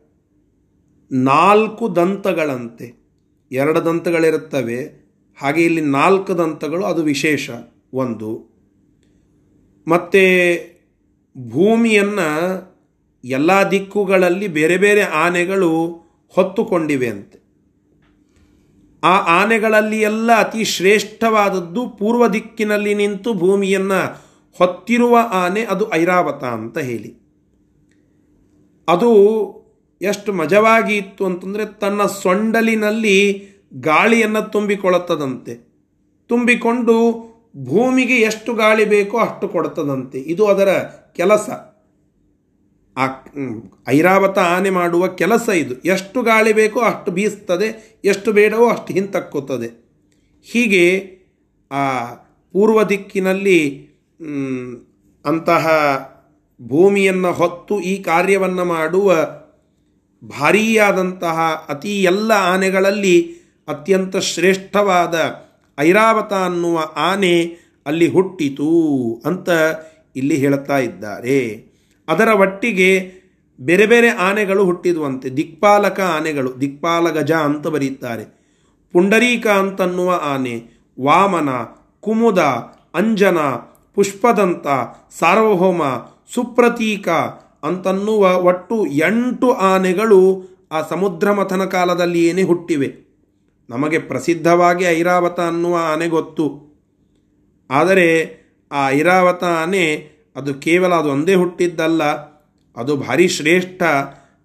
ನಾಲ್ಕು ದಂತಗಳಂತೆ. ಎರಡು ದಂತಗಳಿರುತ್ತವೆ. ಹಾಗೆ ಇಲ್ಲಿ ನಾಲ್ಕು ದಂತಗಳು, ಅದು ವಿಶೇಷ ಒಂದು. ಮತ್ತು ಭೂಮಿಯನ್ನು ಎಲ್ಲ ದಿಕ್ಕುಗಳಲ್ಲಿ ಬೇರೆ ಬೇರೆ ಆನೆಗಳು ಹೊತ್ತುಕೊಂಡಿವೆ ಅಂತೆ. ಆ ಆನೆಗಳಲ್ಲಿ ಎಲ್ಲ ಅತಿ ಶ್ರೇಷ್ಠವಾದದ್ದು ಪೂರ್ವ ದಿಕ್ಕಿನಲ್ಲಿ ನಿಂತು ಭೂಮಿಯನ್ನು ಹೊತ್ತಿರುವ ಆನೆ ಅದು ಐರಾವತ ಅಂತ ಹೇಳಿ. ಅದು ಎಷ್ಟು ಮಜವಾಗಿ ಇತ್ತು ಅಂತಂದರೆ ತನ್ನ ಸೊಂಡಲಿನಲ್ಲಿ ಗಾಳಿಯನ್ನು ತುಂಬಿಕೊಳ್ಳುತ್ತದಂತೆ. ತುಂಬಿಕೊಂಡು ಭೂಮಿಗೆ ಎಷ್ಟು ಗಾಳಿ ಬೇಕೋ ಅಷ್ಟು ಕೊಡುತ್ತದಂತೆ. ಇದು ಅದರ ಕೆಲಸ. ಆ ಐರಾವತ ಆನೆ ಮಾಡುವ ಕೆಲಸ ಇದು. ಎಷ್ಟು ಗಾಳಿ ಬೇಕೋ ಅಷ್ಟು ಬೀಸ್ತದೆ ಎಷ್ಟು ಬೇಡವೋ ಅಷ್ಟು ಹಿಂತಕ್ಕುತ್ತದೆ. ಹೀಗೆ, ಆ, ಪೂರ್ವ ದಿಕ್ಕಿನಲ್ಲಿ ಅಂತಹ ಭೂಮಿಯನ್ನು ಹೊತ್ತು ಈ ಕಾರ್ಯವನ್ನು ಮಾಡುವ ಭಾರೀಯಾದಂತಹ ಅತಿ ಎಲ್ಲ ಆನೆಗಳಲ್ಲಿ ಅತ್ಯಂತ ಶ್ರೇಷ್ಠವಾದ ಐರಾವತ ಅನ್ನುವ ಆನೆ ಅಲ್ಲಿ ಹುಟ್ಟಿತು ಅಂತ ಇಲ್ಲಿ ಹೇಳ್ತಾ ಇದ್ದಾರೆ. ಅದರ ಒಟ್ಟಿಗೆ ಬೇರೆ ಬೇರೆ ಆನೆಗಳು ಹುಟ್ಟಿದುವಂತೆ. ದಿಕ್ಪಾಲಕ ಆನೆಗಳು ದಿಕ್ಪಾಲ ಗಜ ಅಂತ ಬರೀತಾರೆ. ಪುಂಡರೀಕ ಅಂತನ್ನುವ ಆನೆ, ವಾಮನ, ಕುಮುದ, ಅಂಜನ, ಪುಷ್ಪದಂತ, ಸಾರ್ವಭೌಮ, ಸುಪ್ರತೀಕ ಅಂತನ್ನುವ ಒಟ್ಟು ಎಂಟು ಆನೆಗಳು ಆ ಸಮುದ್ರ ಮಥನ ಕಾಲದಲ್ಲಿಯೇನೆ ಹುಟ್ಟಿವೆ. ನಮಗೆ ಪ್ರಸಿದ್ಧವಾಗಿ ಐರಾವತ ಅನ್ನುವ ಆನೆ ಗೊತ್ತು. ಆದರೆ ಆ ಐರಾವತ ಆನೆ ಅದು ಕೇವಲ ಅದು ಒಂದೇ ಹುಟ್ಟಿದ್ದಲ್ಲ, ಅದು ಭಾರಿ ಶ್ರೇಷ್ಠ.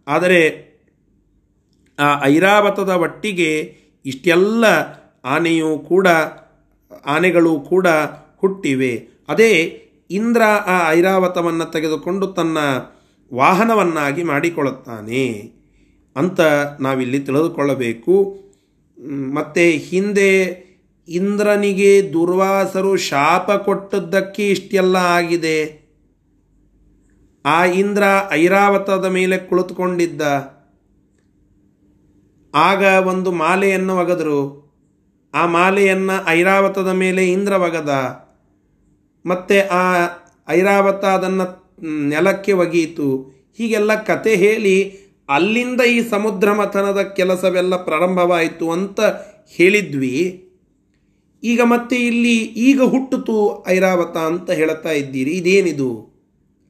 ಆದರೆ ಆ ಐರಾವತದ ಒಟ್ಟಿಗೆ ಇಷ್ಟೆಲ್ಲ ಆನೆಯೂ ಕೂಡ, ಆನೆಗಳು ಕೂಡ ಹುಟ್ಟಿವೆ. ಅದೇ ಇಂದ್ರ ಆ ಐರಾವತವನ್ನು ತೆಗೆದುಕೊಂಡು ತನ್ನ ವಾಹನವನ್ನಾಗಿ ಮಾಡಿಕೊಳ್ಳುತ್ತಾನೆ ಅಂತ ನಾವಿಲ್ಲಿ ತಿಳಿದುಕೊಳ್ಳಬೇಕು. ಮತ್ತೆ ಹಿಂದೆ ಇಂದ್ರನಿಗೆ ದುರ್ವಾಸರು ಶಾಪ ಕೊಟ್ಟದ್ದಕ್ಕೆ ಇಷ್ಟೆಲ್ಲ ಆಗಿದೆ. ಆ ಇಂದ್ರ ಐರಾವತದ ಮೇಲೆ ಕುಳಿತುಕೊಂಡಿದ್ದ. ಆಗ ಒಂದು ಮಾಲೆಯನ್ನು ಒಗೆದರು. ಆ ಮಾಲೆಯನ್ನು ಐರಾವತದ ಮೇಲೆ ಇಂದ್ರ ಒಗದ. ಮತ್ತೆ ಆ ಐರಾವತ ಅದನ್ನು ನೆಲಕ್ಕೆ ಒಗೆಯಿತು. ಹೀಗೆಲ್ಲ ಕತೆ ಹೇಳಿ ಅಲ್ಲಿಂದ ಈ ಸಮುದ್ರ ಮಥನದ ಕೆಲಸವೆಲ್ಲ ಪ್ರಾರಂಭವಾಯಿತು ಅಂತ ಹೇಳಿದ್ವಿ. ಈಗ ಮತ್ತೆ ಇಲ್ಲಿ ಈಗ ಹುಟ್ಟಿತು ಐರಾವತ ಅಂತ ಹೇಳ್ತಾ ಇದ್ದೀರಿ. ಇದೇನಿದು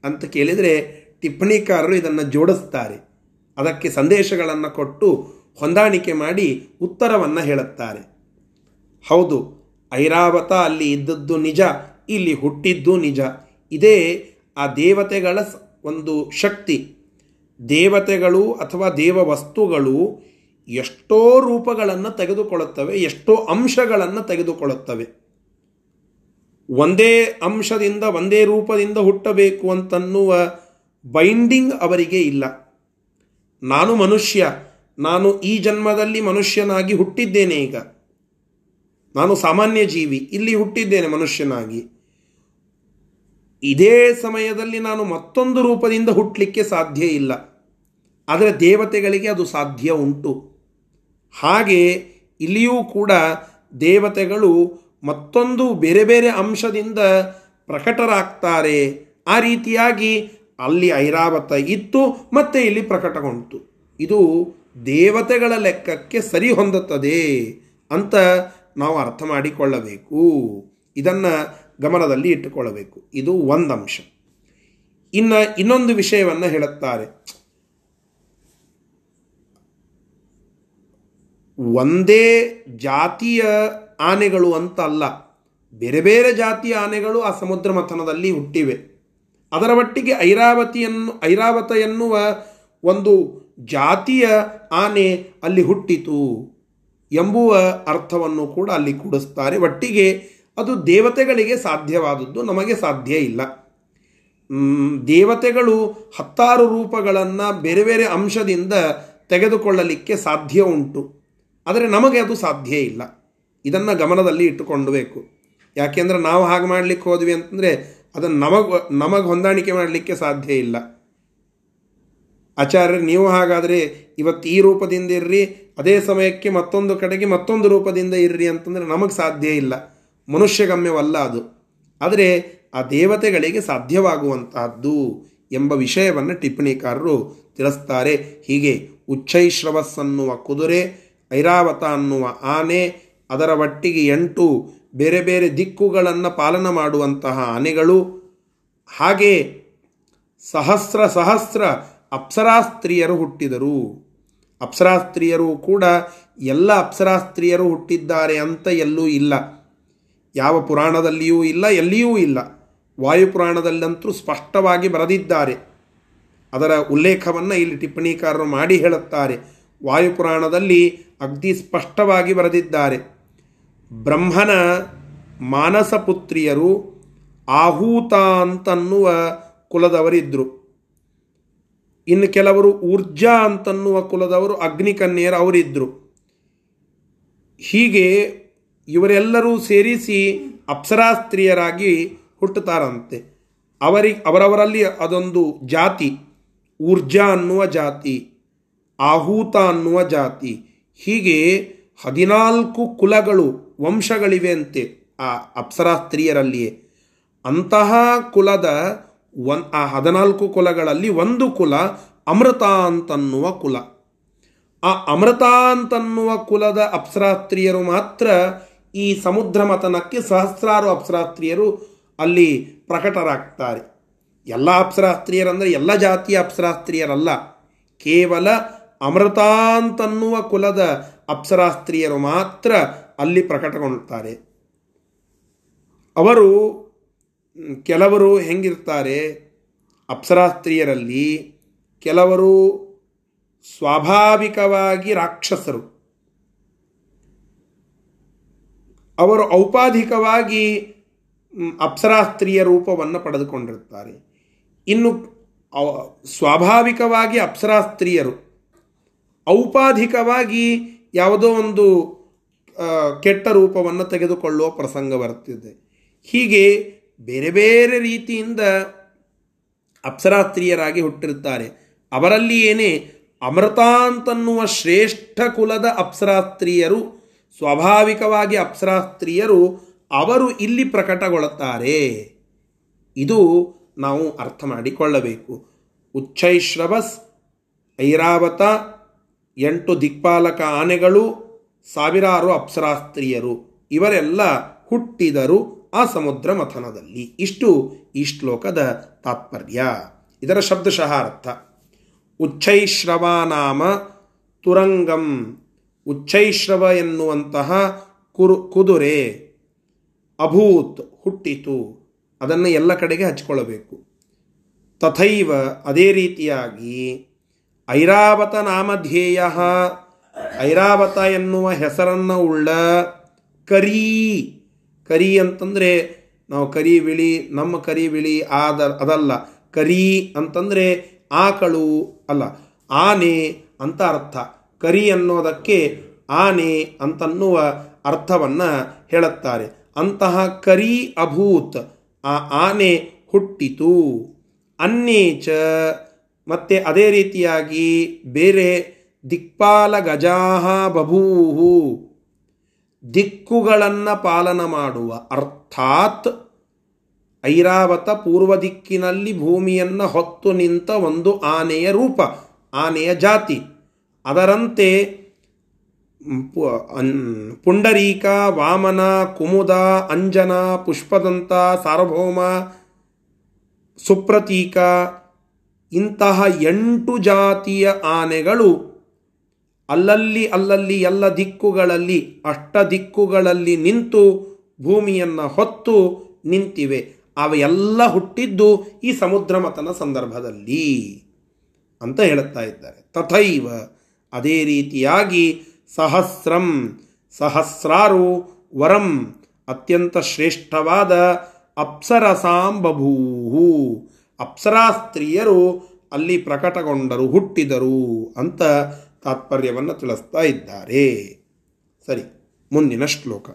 ಅಂತ ಕೇಳಿದರೆ ಟಿಪ್ಪಣಿಕಾರರು ಇದನ್ನು ಜೋಡಿಸ್ತಾರೆ. ಅದಕ್ಕೆ ಸಂದೇಶಗಳನ್ನು ಕೊಟ್ಟು ಹೊಂದಾಣಿಕೆ ಮಾಡಿ ಉತ್ತರವನ್ನು ಹೇಳುತ್ತಾರೆ. ಹೌದು, ಐರಾವತ ಅಲ್ಲಿ ಇದ್ದದ್ದು ನಿಜ, ಇಲ್ಲಿ ಹುಟ್ಟಿದ್ದು ನಿಜ. ಇದೇ ಆ ದೇವತೆಗಳ ಒಂದು ಶಕ್ತಿ. ದೇವತೆಗಳು ಅಥವಾ ದೇವ ವಸ್ತುಗಳು ಎಷ್ಟೋ ರೂಪಗಳನ್ನು ತೆಗೆದುಕೊಳ್ಳುತ್ತವೆ, ಎಷ್ಟೋ ಅಂಶಗಳನ್ನು ತೆಗೆದುಕೊಳ್ಳುತ್ತವೆ. ಒಂದೇ ಅಂಶದಿಂದ, ಒಂದೇ ರೂಪದಿಂದ ಹುಟ್ಟಬೇಕು ಅಂತನ್ನುವ ಬೈಂಡಿಂಗ್ ಅವರಿಗೆ ಇಲ್ಲ. ನಾನು ಮನುಷ್ಯ, ನಾನು ಈ ಜನ್ಮದಲ್ಲಿ ಮನುಷ್ಯನಾಗಿ ಹುಟ್ಟಿದ್ದೇನೆ ಈಗ. ನಾನು ಸಾಮಾನ್ಯ ಜೀವಿ, ಇಲ್ಲಿ ಹುಟ್ಟಿದ್ದೇನೆ ಮನುಷ್ಯನಾಗಿ. ಇದೇ ಸಮಯದಲ್ಲಿ ನಾನು ಮತ್ತೊಂದು ರೂಪದಿಂದ ಹುಟ್ಟಲಿಕ್ಕೆ ಸಾಧ್ಯ ಇಲ್ಲ. ಆದರೆ ದೇವತೆಗಳಿಗೆ ಅದು ಸಾಧ್ಯ ಉಂಟು. ಹಾಗೆ ಇಲ್ಲಿಯೂ ಕೂಡ ದೇವತೆಗಳು ಮತ್ತೊಂದು ಬೇರೆ ಬೇರೆ ಅಂಶದಿಂದ ಪ್ರಕಟರಾಗ್ತಾರೆ. ಆ ರೀತಿಯಾಗಿ ಅಲ್ಲಿ ಐರಾವತ ಇತ್ತು, ಮತ್ತೆ ಇಲ್ಲಿ ಪ್ರಕಟಗೊಂಡಿತು. ಇದು ದೇವತೆಗಳ ಲೆಕ್ಕಕ್ಕೆ ಸರಿ ಹೊಂದುತ್ತದೆ ಅಂತ ನಾವು ಅರ್ಥ ಮಾಡಿಕೊಳ್ಳಬೇಕು. ಇದನ್ನು ಗಮನದಲ್ಲಿ ಇಟ್ಟುಕೊಳ್ಳಬೇಕು. ಇದು ಒಂದು ಅಂಶ ಇನ್ನು ಇನ್ನೊಂದು ವಿಷಯವನ್ನು ಹೇಳುತ್ತಾರೆ. ಒಂದೇ ಜಾತಿಯ ಆನೆಗಳು ಅಂತ ಅಲ್ಲ ಬೇರೆ ಬೇರೆ ಜಾತಿಯ ಆನೆಗಳು ಆ ಸಮುದ್ರ ಮಥನದಲ್ಲಿ ಹುಟ್ಟಿವೆ. ಅದರ ಮಟ್ಟಿಗೆ ಐರಾವತಿಯನ್ನು, ಐರಾವತ ಎನ್ನುವ ಒಂದು ಜಾತಿಯ ಆನೆ ಅಲ್ಲಿ ಹುಟ್ಟಿತು ಎಂಬುವ ಅರ್ಥವನ್ನು ಕೂಡ ಅಲ್ಲಿ ಕೂಡಿಸ್ತಾರೆ. ಒಟ್ಟಿಗೆ ಅದು ದೇವತೆಗಳಿಗೆ ಸಾಧ್ಯವಾದದ್ದು, ನಮಗೆ ಸಾಧ್ಯ ಇಲ್ಲ. ದೇವತೆಗಳು ಹತ್ತಾರು ರೂಪಗಳನ್ನು ಬೇರೆ ಬೇರೆ ಅಂಶದಿಂದ ತೆಗೆದುಕೊಳ್ಳಲಿಕ್ಕೆ ಸಾಧ್ಯ ಉಂಟು. ಆದರೆ ನಮಗೆ ಅದು ಸಾಧ್ಯ ಇಲ್ಲ. ಇದನ್ನು ಗಮನದಲ್ಲಿ ಇಟ್ಟುಕೊಂಡಬೇಕು. ಯಾಕೆಂದರೆ ನಾವು ಹಾಗೆ ಮಾಡಲಿಕ್ಕೆ ಹೋದ್ವಿ ಅಂತಂದರೆ ಅದನ್ನು ನಮಗೆ ನಮಗೆ ಹೊಂದಾಣಿಕೆ ಮಾಡಲಿಕ್ಕೆ ಸಾಧ್ಯ ಇಲ್ಲ. ಆಚಾರ್ಯ ನೀವು ಹಾಗಾದರೆ ಇವತ್ತು ಈ ರೂಪದಿಂದ ಇರ್ರಿ, ಅದೇ ಸಮಯಕ್ಕೆ ಮತ್ತೊಂದು ಕಡೆಗೆ ಮತ್ತೊಂದು ರೂಪದಿಂದ ಇರ್ರಿ ಅಂತಂದರೆ ನಮಗೆ ಸಾಧ್ಯ ಇಲ್ಲ. ಮನುಷ್ಯಗಮ್ಯವಲ್ಲ ಅದು. ಆದರೆ ಆ ದೇವತೆಗಳಿಗೆ ಸಾಧ್ಯವಾಗುವಂತಹದ್ದು ಎಂಬ ವಿಷಯವನ್ನು ಟಿಪ್ಪಣಿಕಾರರು ತಿಳಿಸ್ತಾರೆ. ಹೀಗೆ ಉಚ್ಚೈಶ್ರವಸ್ ಅನ್ನುವ ಕುದುರೆ ಐರಾವತ ಅನ್ನುವ ಆನೆ ಅದರ ಒಟ್ಟಿಗೆ ಎಂಟು ಬೇರೆ ಬೇರೆ ದಿಕ್ಕುಗಳನ್ನು ಪಾಲನ ಮಾಡುವಂತಹ ಆನೆಗಳು. ಹಾಗೆ ಸಹಸ್ರ ಸಹಸ್ರ ಅಪ್ಸರಾಸ್ತ್ರೀಯರು ಹುಟ್ಟಿದರು. ಅಪ್ಸರಾಸ್ತ್ರೀಯರು ಕೂಡ ಎಲ್ಲ ಅಪ್ಸರಾಸ್ತ್ರೀಯರು ಹುಟ್ಟಿದ್ದಾರೆ ಅಂತ ಎಲ್ಲೂ ಇಲ್ಲ. ಯಾವ ಪುರಾಣದಲ್ಲಿಯೂ ಇಲ್ಲ, ಎಲ್ಲಿಯೂ ಇಲ್ಲ. ವಾಯುಪುರಾಣದಲ್ಲಂತೂ ಸ್ಪಷ್ಟವಾಗಿ ಬರೆದಿದ್ದಾರೆ. ಅದರ ಉಲ್ಲೇಖವನ್ನು ಇಲ್ಲಿ ಟಿಪ್ಪಣಿಕಾರರು ಮಾಡಿ ಹೇಳುತ್ತಾರೆ. ವಾಯುಪುರಾಣದಲ್ಲಿ ಅಗ್ದಿ ಸ್ಪಷ್ಟವಾಗಿ ಬರೆದಿದ್ದಾರೆ. ಬ್ರಹ್ಮನ ಮಾನಸ ಪುತ್ರಿಯರು ಆಹೂತ ಅಂತನ್ನುವ ಕುಲದವರಿದ್ದರು ಇನ್ನು ಕೆಲವರು ಊರ್ಜಾ ಅಂತನ್ನುವ ಕುಲದವರು ಅಗ್ನಿಕನ್ಯರು ಅವರಿದ್ದರು ಹೀಗೆ ಇವರೆಲ್ಲರೂ ಸೇರಿಸಿ ಅಪ್ಸರಾಸ್ತ್ರೀಯರಾಗಿ ಹುಟ್ಟುತ್ತಾರಂತೆ. ಅವರಿಗೆ ಅವರವರಲ್ಲಿ ಅದೊಂದು ಜಾತಿ, ಊರ್ಜಾ ಅನ್ನುವ ಜಾತಿ, ಆಹೂತ ಅನ್ನುವ ಜಾತಿ. ಹೀಗೆ ಹದಿನಾಲ್ಕು ಕುಲಗಳು ವಂಶಗಳಿವೆ ಅಂತೆ ಆ ಅಪ್ಸರಾ ಸ್ತ್ರೀಯರಲ್ಲಿಯೇ. ಅಂತಹ ಕುಲದ ಒನ್ ಆ ಹದಿನಾಲ್ಕು ಕುಲಗಳಲ್ಲಿ ಒಂದು ಕುಲ ಅಮೃತ ಅಂತನ್ನುವ ಕುಲ. ಆ ಅಮೃತ ಅಂತನ್ನುವ ಕುಲದ ಅಪ್ಸರಾಸ್ತ್ರೀಯರು ಮಾತ್ರ ಈ ಸಮುದ್ರ ಮತನಕ್ಕೆ ಸಹಸ್ರಾರು ಅಪ್ಸರಾಸ್ತ್ರೀಯರು ಅಲ್ಲಿ ಪ್ರಕಟರಾಗ್ತಾರೆ. ಎಲ್ಲ ಅಪ್ಸರಾಸ್ತ್ರೀಯರಂದರೆ ಎಲ್ಲ ಜಾತಿಯ ಅಪ್ಸರಾಸ್ತ್ರೀಯರಲ್ಲ ಕೇವಲ ಅಮೃತಾಂತನ್ನುವ ಕುಲದ ಅಪ್ಸರಾಸ್ತ್ರೀಯರು ಮಾತ್ರ ಅಲ್ಲಿ ಪ್ರಕಟಗೊಳ್ಳುತ್ತಾರೆ. ಅವರು ಕೆಲವರು ಹೆಂಗಿರ್ತಾರೆ ಅಪ್ಸರಾಸ್ತ್ರೀಯರಲ್ಲಿ ಕೆಲವರು ಸ್ವಾಭಾವಿಕವಾಗಿ ರಾಕ್ಷಸರು. ಅವರು ಔಪಾಧಿಕವಾಗಿ ಅಪ್ಸರಾಸ್ತ್ರೀಯ ರೂಪವನ್ನು ಪಡೆದುಕೊಂಡಿರುತ್ತಾರೆ. ಇನ್ನು ಸ್ವಾಭಾವಿಕವಾಗಿ ಅಪ್ಸರಾಸ್ತ್ರೀಯರು ಔಪಾಧಿಕವಾಗಿ ಯಾವುದೋ ಒಂದು ಕೆಟ್ಟ ರೂಪವನ್ನು ತೆಗೆದುಕೊಳ್ಳುವ ಪ್ರಸಂಗ ಬರುತ್ತಿದೆ. ಹೀಗೆ ಬೇರೆ ಬೇರೆ ರೀತಿಯಿಂದ ಅಪ್ಸರಾತ್ರಿಯರಾಗಿ ಹುಟ್ಟಿರುತ್ತಾರೆ. ಅವರಲ್ಲಿ ಏನೇ ಅಮೃತಾಂತನ್ನುವ ಶ್ರೇಷ್ಠ ಕುಲದ ಅಪ್ಸರಾಸ್ತ್ರೀಯರು ಸ್ವಾಭಾವಿಕವಾಗಿ ಅಪ್ಸರಾಸ್ತ್ರೀಯರು ಅವರು ಇಲ್ಲಿ ಪ್ರಕಟಗೊಳ್ಳುತ್ತಾರೆ. ಇದು ನಾವು ಅರ್ಥ ಮಾಡಿಕೊಳ್ಳಬೇಕು. ಉಚ್ಚೈಶ್ರವಸ್ ಐರಾವತ ಎಂಟು ದಿಕ್ಪಾಲಕ ಆನೆಗಳು, ಸಾವಿರಾರು ಅಪ್ಸರಾಸ್ತ್ರೀಯರು. ಇವರೆಲ್ಲ ಹುಟ್ಟಿದರು ಆ ಸಮುದ್ರ ಮಥನದಲ್ಲಿ. ಇಷ್ಟು ಈ ಶ್ಲೋಕದ ತಾತ್ಪರ್ಯ. ಇದರ ಶಬ್ದಶಃ ಅರ್ಥ ಉಚ್ಚೈಶ್ರವ ನಾಮ ತುರಂಗಂ. ಉಚ್ಚೈಶ್ರವ ಎನ್ನುವಂತಹ ಕುರು, ಕುದುರೆ ಅಭೂತ್ ಹುಟ್ಟಿತು. ಅದನ್ನು ಎಲ್ಲ ಕಡೆಗೆ ಹಚ್ಕೊಳ್ಳಬೇಕು. ತಥೈವ ಅದೇ ರೀತಿಯಾಗಿ ಐರಾವತ ನಾಮಧೇಯ. ಐರಾವತ ಎನ್ನುವ ಹೆಸರನ್ನು ಉಳ್ಳ ಕರಿ. ಕರಿ ಅಂತಂದರೆ ನಾವು ಕರಿ ಬಿಳಿ, ನಮ್ಮ ಕರಿ ಬಿಳಿ ಆದ, ಅದಲ್ಲ. ಕರಿ ಅಂತಂದರೆ ಆಕಳು ಅಲ್ಲ. ಆನೆ ಅಂತ ಅರ್ಥ. ಕರಿ ಅನ್ನೋದಕ್ಕೆ ಆನೆ ಅಂತನ್ನುವ ಅರ್ಥವನ್ನು ಹೇಳುತ್ತಾರೆ. ಅಂತಹ ಕರಿ ಅಭೂತ್, ಆ ಆನೆ ಹುಟ್ಟಿತು. ಅನ್ನೇಚ ಮತ್ತು ಅದೇ ರೀತಿಯಾಗಿ ಬೇರೆ ದಿಕ್ಪಾಲ ಗಜಾಹ ಬಭೂಹು. ದಿಕ್ಕುಗಳನ್ನು ಪಾಲನ ಮಾಡುವ. ಅರ್ಥಾತ್ ಐರಾವತ ಪೂರ್ವ ದಿಕ್ಕಿನಲ್ಲಿ ಭೂಮಿಯನ್ನು ಹೊತ್ತು ನಿಂತ ಒಂದು ಆನೆಯ ರೂಪ, ಆನೆಯ ಜಾತಿ. ಅದರಂತೆ ಪುಂಡರೀಕ, ವಾಮನ, ಕುಮುದ, ಅಂಜನ, ಪುಷ್ಪದಂತ, ಸಾರ್ವಭೌಮ, ಸುಪ್ರತೀಕ ಇಂತಹ ಎಂಟು ಜಾತಿಯ ಆನೆಗಳು ಅಲ್ಲಲ್ಲಿ ಅಲ್ಲಲ್ಲಿ ಎಲ್ಲ ದಿಕ್ಕುಗಳಲ್ಲಿ, ಅಷ್ಟ ದಿಕ್ಕುಗಳಲ್ಲಿ ನಿಂತು ಭೂಮಿಯನ್ನು ಹೊತ್ತು ನಿಂತಿವೆ. ಅವೆಲ್ಲ ಹುಟ್ಟಿದ್ದು ಈ ಸಮುದ್ರ ಮತನ ಸಂದರ್ಭದಲ್ಲಿ ಅಂತ ಹೇಳುತ್ತಾ ಇದ್ದಾರೆ. ತಥೈವ, ಅದೇ ರೀತಿಯಾಗಿ ಸಹಸ್ರಂ, ಸಹಸ್ರಾರು ವರಂ, ಅತ್ಯಂತ ಶ್ರೇಷ್ಠವಾದ ಅಪ್ಸರಸಾಂ ಬಭೂಹು ಅಪ್ಸರಾ ಸ್ತ್ರೀಯರು ಅಲ್ಲಿ ಪ್ರಕಟಗೊಂಡರು ಹುಟ್ಟಿದರು ಅಂತ ತಾತ್ಪರ್ಯವನ್ನು ತಿಳಿಸ್ತಾ ಇದ್ದಾರೆ. ಸರಿ ಮುಂದಿನ ಶ್ಲೋಕ.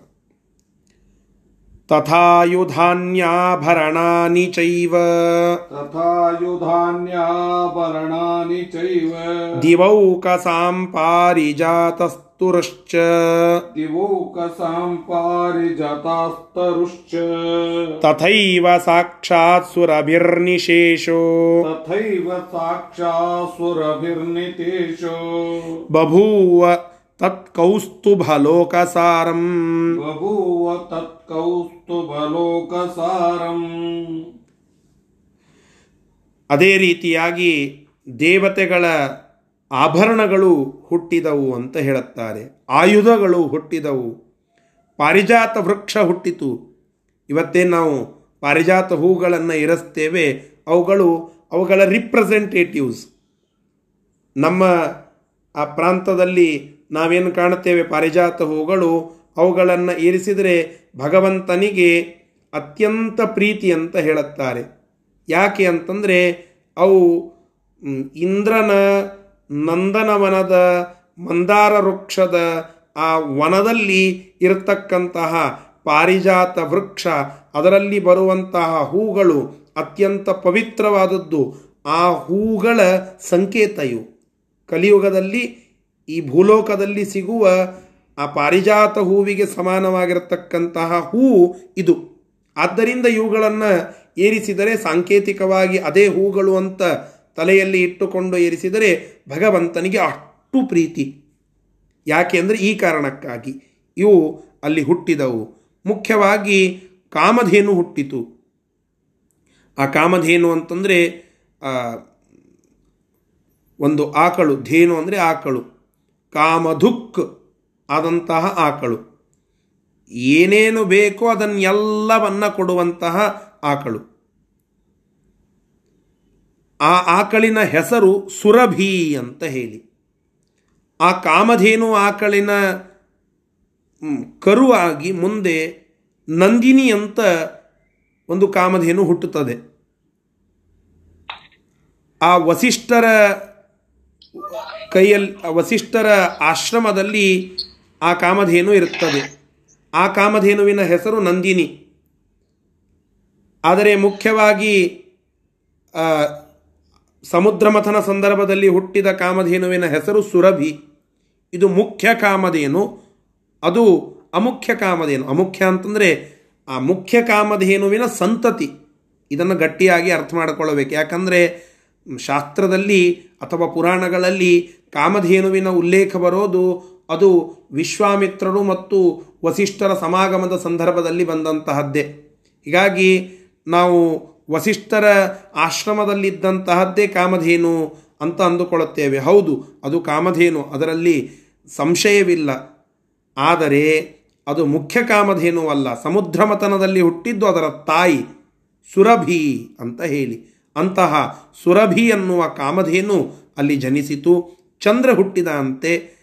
ತಥಾಯುಧಾನ್ಯಾಭರಣಾನಿ ಚೈವ. ತಥಾಯುಧಾನ್ಯಾಭರಣಾನಿ ಚೈವ. ದಿವೌಕಸಾಂ ಪಾರಿಜಾತಸ್ತ ಪಾರಿಜಾತಸ್ತುರಶ್ಚ दिवौकसां पारिजातास्तरुश्च ತಥೈವ ಸಾಕ್ಷಾತ್ ಸುರಭಿರ್ನಿಶೇಷೋ तथैव साक्षासुरभिर्नितेशो ಬಭೂವ ತತ್ಕೌಸ್ತುಭಲೋಕಸಾರಂ बभूव तत्कौस्तुभलोकसारम् ಅದೇ ರೀತಿಯಾಗಿ ದೇವತೆಗಳ ಆಭರಣಗಳು ಹುಟ್ಟಿದವು ಅಂತ ಹೇಳುತ್ತಾರೆ. ಆಯುಧಗಳು ಹುಟ್ಟಿದವು. ಪಾರಿಜಾತ ವೃಕ್ಷ ಹುಟ್ಟಿತು. ಇವತ್ತೇ ನಾವು ಪಾರಿಜಾತ ಹೂಗಳನ್ನು ಇರಿಸ್ತೇವೆ. ಅವುಗಳು, ಅವುಗಳ ರಿಪ್ರೆಸೆಂಟೇಟಿವ್ಸ್ ನಮ್ಮ ಆ ಪ್ರಾಂತದಲ್ಲಿ ನಾವೇನು ಕಾಣುತ್ತೇವೆ? ಪಾರಿಜಾತ ಹೂಗಳು ಅವುಗಳನ್ನು ಇರಿಸಿದರೆ ಭಗವಂತನಿಗೆ ಅತ್ಯಂತ ಪ್ರೀತಿ ಅಂತ ಹೇಳುತ್ತಾರೆ. ಯಾಕೆ ಅಂತಂದರೆ ಅವು ಇಂದ್ರನ ನಂದನವನದ ಮಂದಾರ ವೃಕ್ಷದ ಆ ವನದಲ್ಲಿ ಇರತಕ್ಕಂತಹ ಪಾರಿಜಾತ ವೃಕ್ಷ, ಅದರಲ್ಲಿ ಬರುವಂತಹ ಹೂಗಳು ಅತ್ಯಂತ ಪವಿತ್ರವಾದದ್ದು. ಆ ಹೂಗಳ ಸಂಕೇತ ಇವು ಕಲಿಯುಗದಲ್ಲಿ, ಈ ಭೂಲೋಕದಲ್ಲಿ ಸಿಗುವ ಆ ಪಾರಿಜಾತ ಹೂವಿಗೆ ಸಮಾನವಾಗಿರತಕ್ಕಂತಹ ಹೂ ಇದು. ಆದ್ದರಿಂದ ಇವುಗಳನ್ನು ಏರಿಸಿದರೆ ಸಾಂಕೇತಿಕವಾಗಿ ಅದೇ ಹೂಗಳು ಅಂತ ತಲೆಯಲ್ಲಿ ಇಟ್ಟುಕೊಂಡು ಏರಿಸಿದರೆ ಭಗವಂತನಿಗೆ ಅಷ್ಟು ಪ್ರೀತಿ. ಯಾಕೆ ಅಂದರೆ ಈ ಕಾರಣಕ್ಕಾಗಿ. ಇವು ಅಲ್ಲಿ ಹುಟ್ಟಿದವು. ಮುಖ್ಯವಾಗಿ ಕಾಮಧೇನು ಹುಟ್ಟಿತು. ಆ ಕಾಮಧೇನು ಅಂತಂದರೆ ಒಂದು ಆಕಳು, ಧೇನು ಅಂದರೆ ಆಕಳು. ಕಾಮಧುಕ್ ಆದಂತಹ ಆಕಳು. ಏನೇನು ಬೇಕೋ ಅದನ್ನೆಲ್ಲವನ್ನು ಕೊಡುವಂತಹ ಆಕಳು. ಆ ಆಕಳಿನ ಹೆಸರು ಸುರಭಿ ಅಂತ ಹೇಳಿ. ಆ ಕಾಮಧೇನು ಆಕಳಿನ ಕರುವಾಗಿ ಮುಂದೆ ನಂದಿನಿ ಅಂತ ಒಂದು ಕಾಮಧೇನು ಹುಟ್ಟುತ್ತದೆ. ಆ ವಸಿಷ್ಠರ ಕೈಯಲ್ಲಿ ವಸಿಷ್ಠರ ಆಶ್ರಮದಲ್ಲಿ ಆ ಕಾಮಧೇನು ಇರುತ್ತದೆ. ಆ ಕಾಮಧೇನುವಿನ ಹೆಸರು ನಂದಿನಿ. ಆದರೆ ಮುಖ್ಯವಾಗಿ ಸಮುದ್ರ ಮಥನ ಸಂದರ್ಭದಲ್ಲಿ ಹುಟ್ಟಿದ ಕಾಮಧೇನುವಿನ ಹೆಸರು ಸುರಭಿ. ಇದು ಮುಖ್ಯ ಕಾಮಧೇನು. ಅದು ಅಮುಖ್ಯ ಕಾಮಧೇನು. ಅಮುಖ್ಯ ಅಂತಂದರೆ ಆ ಮುಖ್ಯ ಕಾಮಧೇನುವಿನ ಸಂತತಿ. ಇದನ್ನು ಗಟ್ಟಿಯಾಗಿ ಅರ್ಥ ಮಾಡಿಕೊಳ್ಳಬೇಕು. ಯಾಕಂದರೆ ಶಾಸ್ತ್ರದಲ್ಲಿ ಅಥವಾ ಪುರಾಣಗಳಲ್ಲಿ ಕಾಮಧೇನುವಿನ ಉಲ್ಲೇಖ ಬರೋದು ಅದು ವಿಶ್ವಾಮಿತ್ರರು ಮತ್ತು ವಸಿಷ್ಠರ ಸಮಾಗಮದ ಸಂದರ್ಭದಲ್ಲಿ ಬಂದಂತಹದ್ದೇ. ಹೀಗಾಗಿ ನಾವು ವಸಿಷ್ಠರ ಆಶ್ರಮದಲ್ಲಿದ್ದಂತಹದ್ದೇ ಕಾಮಧೇನು ಅಂತ ಅಂದುಕೊಳ್ಳುತ್ತೇವೆ. ಹೌದು, ಅದು ಕಾಮಧೇನು, ಅದರಲ್ಲಿ ಸಂಶಯವಿಲ್ಲ. ಆದರೆ ಅದು ಮುಖ್ಯ ಕಾಮಧೇನು ಅಲ್ಲ. ಸಮುದ್ರ ಮತನದಲ್ಲಿ ಹುಟ್ಟಿದ್ದು ಅದರ ತಾಯಿ ಸುರಭಿ ಅಂತ ಹೇಳಿ. ಅಂತಹ ಸುರಭಿ ಎನ್ನುವ ಕಾಮಧೇನು ಅಲ್ಲಿ ಜನಿಸಿತು. ಚಂದ್ರ ಹುಟ್ಟಿದ ಅಂತೆ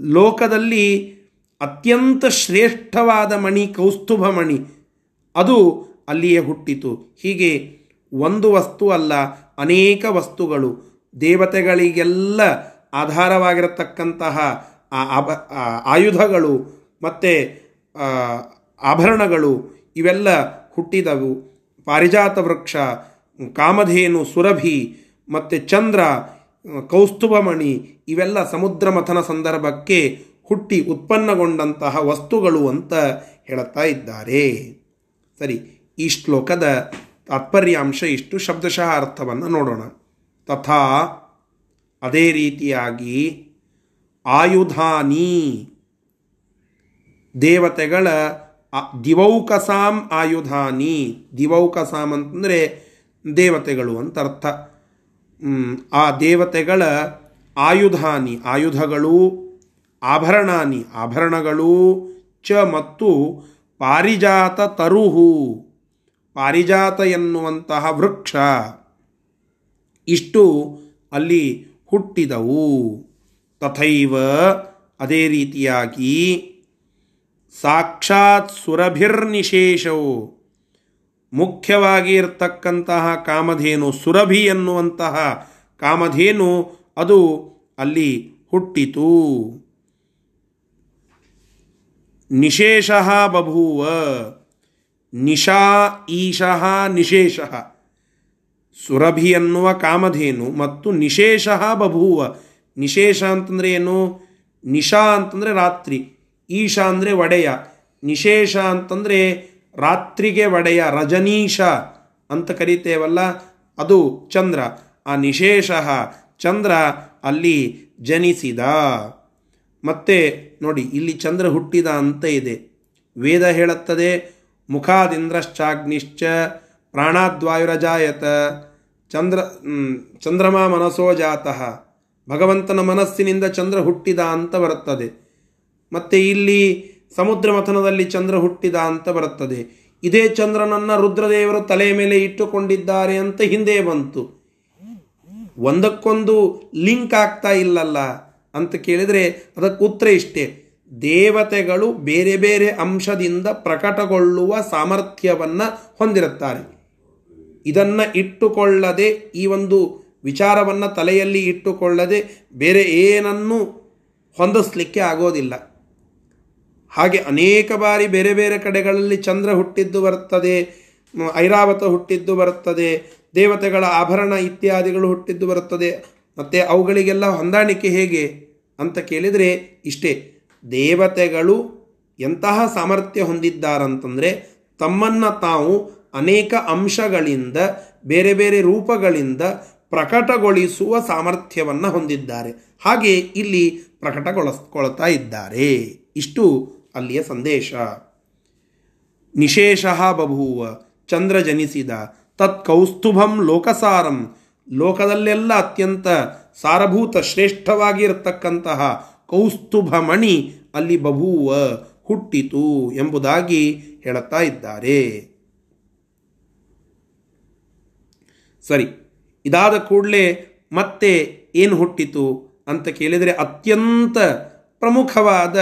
ಲೋಕದಲ್ಲಿ ಅತ್ಯಂತ ಶ್ರೇಷ್ಠವಾದ ಮಣಿ ಕೌಸ್ತುಭ ಮಣಿ. ಅದು ಅಲ್ಲಿಯೇ ಹುಟ್ಟಿತು. ಹೀಗೆ ಒಂದು ವಸ್ತು ಅಲ್ಲ, ಅನೇಕ ವಸ್ತುಗಳು. ದೇವತೆಗಳಿಗೆಲ್ಲ ಆಧಾರವಾಗಿರತಕ್ಕಂತಹ ಆಯುಧಗಳು ಮತ್ತು ಆಭರಣಗಳು ಇವೆಲ್ಲ ಹುಟ್ಟಿದವು. ಪಾರಿಜಾತ ವೃಕ್ಷ, ಕಾಮಧೇನು, ಸುರಭಿ, ಮತ್ತು ಚಂದ್ರ, ಕೌಸ್ತುಭಮಣಿ ಇವೆಲ್ಲ ಸಮುದ್ರ ಮಥನ ಸಂದರ್ಭಕ್ಕೆ ಹುಟ್ಟಿ ಉತ್ಪನ್ನಗೊಂಡಂತಹ ವಸ್ತುಗಳು ಅಂತ ಹೇಳ್ತಾ ಇದ್ದಾರೆ. ಸರಿ. ಈ ಶ್ಲೋಕದ ತಾತ್ಪರ್ಯಾಂಶ, ಇಷ್ಟು ಶಬ್ದಶಃ ಅರ್ಥವನ್ನು ನೋಡೋಣ. ತಥಾ ಅದೇ ರೀತಿಯಾಗಿ ಆಯುಧಾನಿ ದೇವತೆಗಳ ದಿವೌಕಸಾಂ ಆಯುಧಾನಿ. ದಿವೌಕಸಾಂ ಅಂತಂದರೆ ದೇವತೆಗಳು ಅಂತ ಅರ್ಥ. ಆ ದೇವತೆಗಳ ಆಯುಧಾನಿ, ಆಯುಧಗಳು ಆಭರಣಾನಿ, ಆಭರಣಗಳು ಚ ಮತ್ತು ಪಾರಿಜಾತ ತರುಹು. ಪಾರಿಜಾತ ಎನ್ನುವಂತಹ ವೃಕ್ಷ ಇಷ್ಟು ಅಲ್ಲಿ ಹುಟ್ಟಿದವು. ತಥೈವ ಅದೇ ರೀತಿಯಾಗಿ ಸಾಕ್ಷಾತ್ ಸುರಭಿರ್ನಿಶೇಷವು ಮುಖ್ಯವಾಗಿ ಇರತಕ್ಕಂತಹ ಕಾಮಧೇನು ಸುರಭಿ ಎನ್ನುವಂತಹ ಕಾಮಧೇನು ಅದು ಅಲ್ಲಿ ಹುಟ್ಟಿತು. ನಿಶೇಷ ಬಭೂವ ನಿಶಾ ಈಶಃ ನಿಶೇಷ. ಸುರಭಿ ಅನ್ನುವ ಕಾಮಧೇನು ಮತ್ತು ನಿಶೇಷ ಬಭೂವ. ನಿಶೇಷ ಅಂತಂದರೆ ಏನು? ನಿಶಾ ಅಂತಂದರೆ ರಾತ್ರಿ. ಈಶಾ ಅಂದರೆ ಒಡೆಯ. ನಿಶೇಷ ಅಂತಂದರೆ ರಾತ್ರಿಗೆ ಒಡೆಯ, ರಜನೀಶ ಅಂತ ಕರಿತೇವಲ್ಲ, ಅದು ಚಂದ್ರ. ಆ ನಿಶೇಷ ಚಂದ್ರ ಅಲ್ಲಿ ಜನಿಸಿದ. ಮತ್ತೆ ನೋಡಿ, ಇಲ್ಲಿ ಚಂದ್ರ ಹುಟ್ಟಿದ ಅಂತ ಇದೆ. ವೇದ ಹೇಳುತ್ತದೆ ಮುಖಾದಿಂದ್ರಶ್ಚಾಗ್ನಿಶ್ಚ ಪ್ರಾಣಾದ್ವಾಯುರಜಾಯತ. ಚಂದ್ರ ಚಂದ್ರಮಾ ಚಂದ್ರಮ ಮನಸೋ ಜಾತಃ. ಭಗವಂತನ ಮನಸ್ಸಿನಿಂದ ಚಂದ್ರ ಹುಟ್ಟಿದ ಅಂತ ಬರುತ್ತದೆ. ಮತ್ತು ಇಲ್ಲಿ ಸಮುದ್ರ ಮಥನದಲ್ಲಿ ಚಂದ್ರ ಹುಟ್ಟಿದ ಅಂತ ಬರುತ್ತದೆ. ಇದೇ ಚಂದ್ರನನ್ನು ರುದ್ರದೇವರು ತಲೆಯ ಮೇಲೆ ಇಟ್ಟುಕೊಂಡಿದ್ದಾರೆ ಅಂತ ಹಿಂದೆ ಬಂತು. ಒಂದಕ್ಕೊಂದು ಲಿಂಕ್ ಆಗ್ತಾ ಇಲ್ಲಲ್ಲ ಅಂತ ಕೇಳಿದರೆ ಅದಕ್ಕೆ ಉತ್ತರ ಇಷ್ಟೇ. ದೇವತೆಗಳು ಬೇರೆ ಬೇರೆ ಅಂಶದಿಂದ ಪ್ರಕಟಗೊಳ್ಳುವ ಸಾಮರ್ಥ್ಯವನ್ನು ಹೊಂದಿರುತ್ತಾರೆ. ಇದನ್ನು ಇಟ್ಟುಕೊಳ್ಳದೆ, ಈ ಒಂದು ವಿಚಾರವನ್ನು ತಲೆಯಲ್ಲಿ ಇಟ್ಟುಕೊಳ್ಳದೆ ಬೇರೆ ಏನನ್ನೂ ಹೊಂದಿಸ್ಲಿಕ್ಕೆ ಆಗೋದಿಲ್ಲ. ಹಾಗೆ ಅನೇಕ ಬಾರಿ ಬೇರೆ ಬೇರೆ ಕಡೆಗಳಲ್ಲಿ ಚಂದ್ರ ಹುಟ್ಟಿದ್ದು ಬರುತ್ತದೆ ಐರಾವತ ಹುಟ್ಟಿದ್ದು ಬರುತ್ತದೆ ದೇವತೆಗಳ ಆಭರಣ ಇತ್ಯಾದಿಗಳು ಹುಟ್ಟಿದ್ದು ಬರುತ್ತದೆ ಮತ್ತು ಅವುಗಳಿಗೆಲ್ಲ ಹೊಂದಾಣಿಕೆ ಹೇಗೆ ಅಂತ ಕೇಳಿದರೆ ಇಷ್ಟೇ. ದೇವತೆಗಳು ಎಂತಹ ಸಾಮರ್ಥ್ಯ ಹೊಂದಿದ್ದಾರಂತಂದರೆ ತಮ್ಮನ್ನು ತಾವು ಅನೇಕ ಅಂಶಗಳಿಂದ, ಬೇರೆ ಬೇರೆ ರೂಪಗಳಿಂದ ಪ್ರಕಟಗೊಳಿಸುವ ಸಾಮರ್ಥ್ಯವನ್ನು ಹೊಂದಿದ್ದಾರೆ. ಹಾಗೆ ಇಲ್ಲಿ ಪ್ರಕಟಗೊಳಿಸ್ಕೊಳ್ತಾ ಇದ್ದಾರೆ. ಇಷ್ಟು ಅಲ್ಲಿಯ ಸಂದೇಶ. ನಿಶೇಷ ಬಭೂವ, ಚಂದ್ರ ಜನಿಸಿದ, ತತ್ ಕೌಸ್ತುಭಂ ಲೋಕಸಾರಂ, ಲೋಕದಲ್ಲೆಲ್ಲ ಅತ್ಯಂತ ಸಾರಭೂತ ಶ್ರೇಷ್ಠವಾಗಿರತಕ್ಕಂತಹ ಕೌಸ್ತುಭ ಮಣಿ ಅಲ್ಲಿ ಬಭೂವ ಹುಟ್ಟಿತು ಎಂಬುದಾಗಿ ಹೇಳುತ್ತಾ ಇದ್ದಾರೆ. ಸರಿ, ಇದಾದ ಕೂಡಲೇ ಮತ್ತೆ ಏನು ಹುಟ್ಟಿತು ಅಂತ ಕೇಳಿದರೆ ಅತ್ಯಂತ ಪ್ರಮುಖವಾದ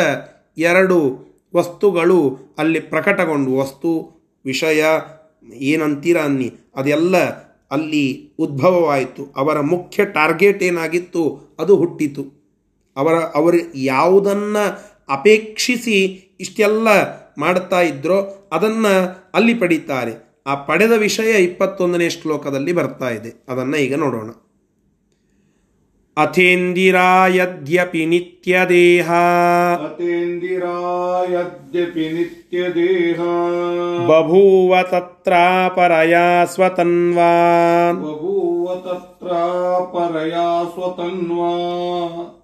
ಎರಡು ವಸ್ತುಗಳು ಅಲ್ಲಿ ಪ್ರಕಟಗೊಂಡು, ವಸ್ತು, ವಿಷಯ, ಏನಂತೀರ ಅನ್ನಿ, ಅದೆಲ್ಲ ಅಲ್ಲಿ ಉದ್ಭವವಾಯಿತು. ಅವರ ಮುಖ್ಯ ಟಾರ್ಗೆಟ್ ಏನಾಗಿತ್ತು? ಅದು ಹುಟ್ಟಿತು. ಅವರ ಅವರು ಯಾವುದನ್ನು ಅಪೇಕ್ಷಿಸಿ ಇಷ್ಟೆಲ್ಲ ಮಾಡುತ್ತಾ ಇದ್ರೋ ಅದನ್ನು ಅಲ್ಲಿ ಪಡೀತಾರೆ. ಆ ಪಡೆದ ವಿಷಯ ಇಪ್ಪತ್ತೊಂದನೇ ಶ್ಲೋಕದಲ್ಲಿ ಬರ್ತಾ ಇದೆ. ಅದನ್ನು ಈಗ ನೋಡೋಣ. ಅಥೇಂದಿರಾಯದ್ಯಪಿ ನಿತ್ಯದೇಹ. ಅತೇಂದಿರಾಯದ್ಯಪಿ ನಿತ್ಯದೇಹ. ಬಭೂವ ತತ್ರಾಪರಯಾ ಸ್ವತನ್ವಾ ಬಭೂವ ತತ್ರ ಪರಯಾ ಸ್ವತನ್ವಾ.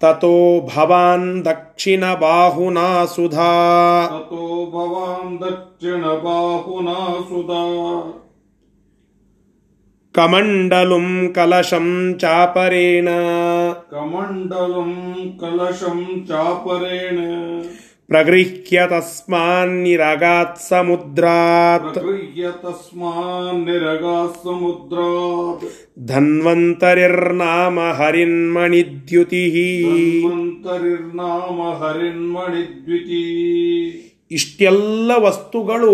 ತಥೋ ಭವಾನ್ ದಕ್ಷಿಣ ಬಾಹುನಾ ಸುಧಾ. ತತೋ ಭವಾನ್ ದಕ್ಷಿಣ ಬಾಹುನಾ ಸುಧಾ. ಕಮಂಡಲುಂ ಕಲಶಂ ಚಾಪರೇಣ. ತಸ್ಮಾನ್ನಿರಗಾತ್ ಸಮುದ್ರಾತ್ ಪ್ರಗೃಹ್ಯ ತಸ್ಮಾನ್ ನಿರಗಾ ಸಮುದ್ರಾತ್ ಧನ್ವಂತರಿರ್ನಾಮ ಹರಿನ್ಮಣಿದ್ಯುತಿ ಧನ್ವಂತರಿರ್ನಾಮ ಹರಿನ್ಮಣಿದ್ವಿತಿ ಇಷ್ಟೆಲ್ಲ ವಸ್ತುಗಳು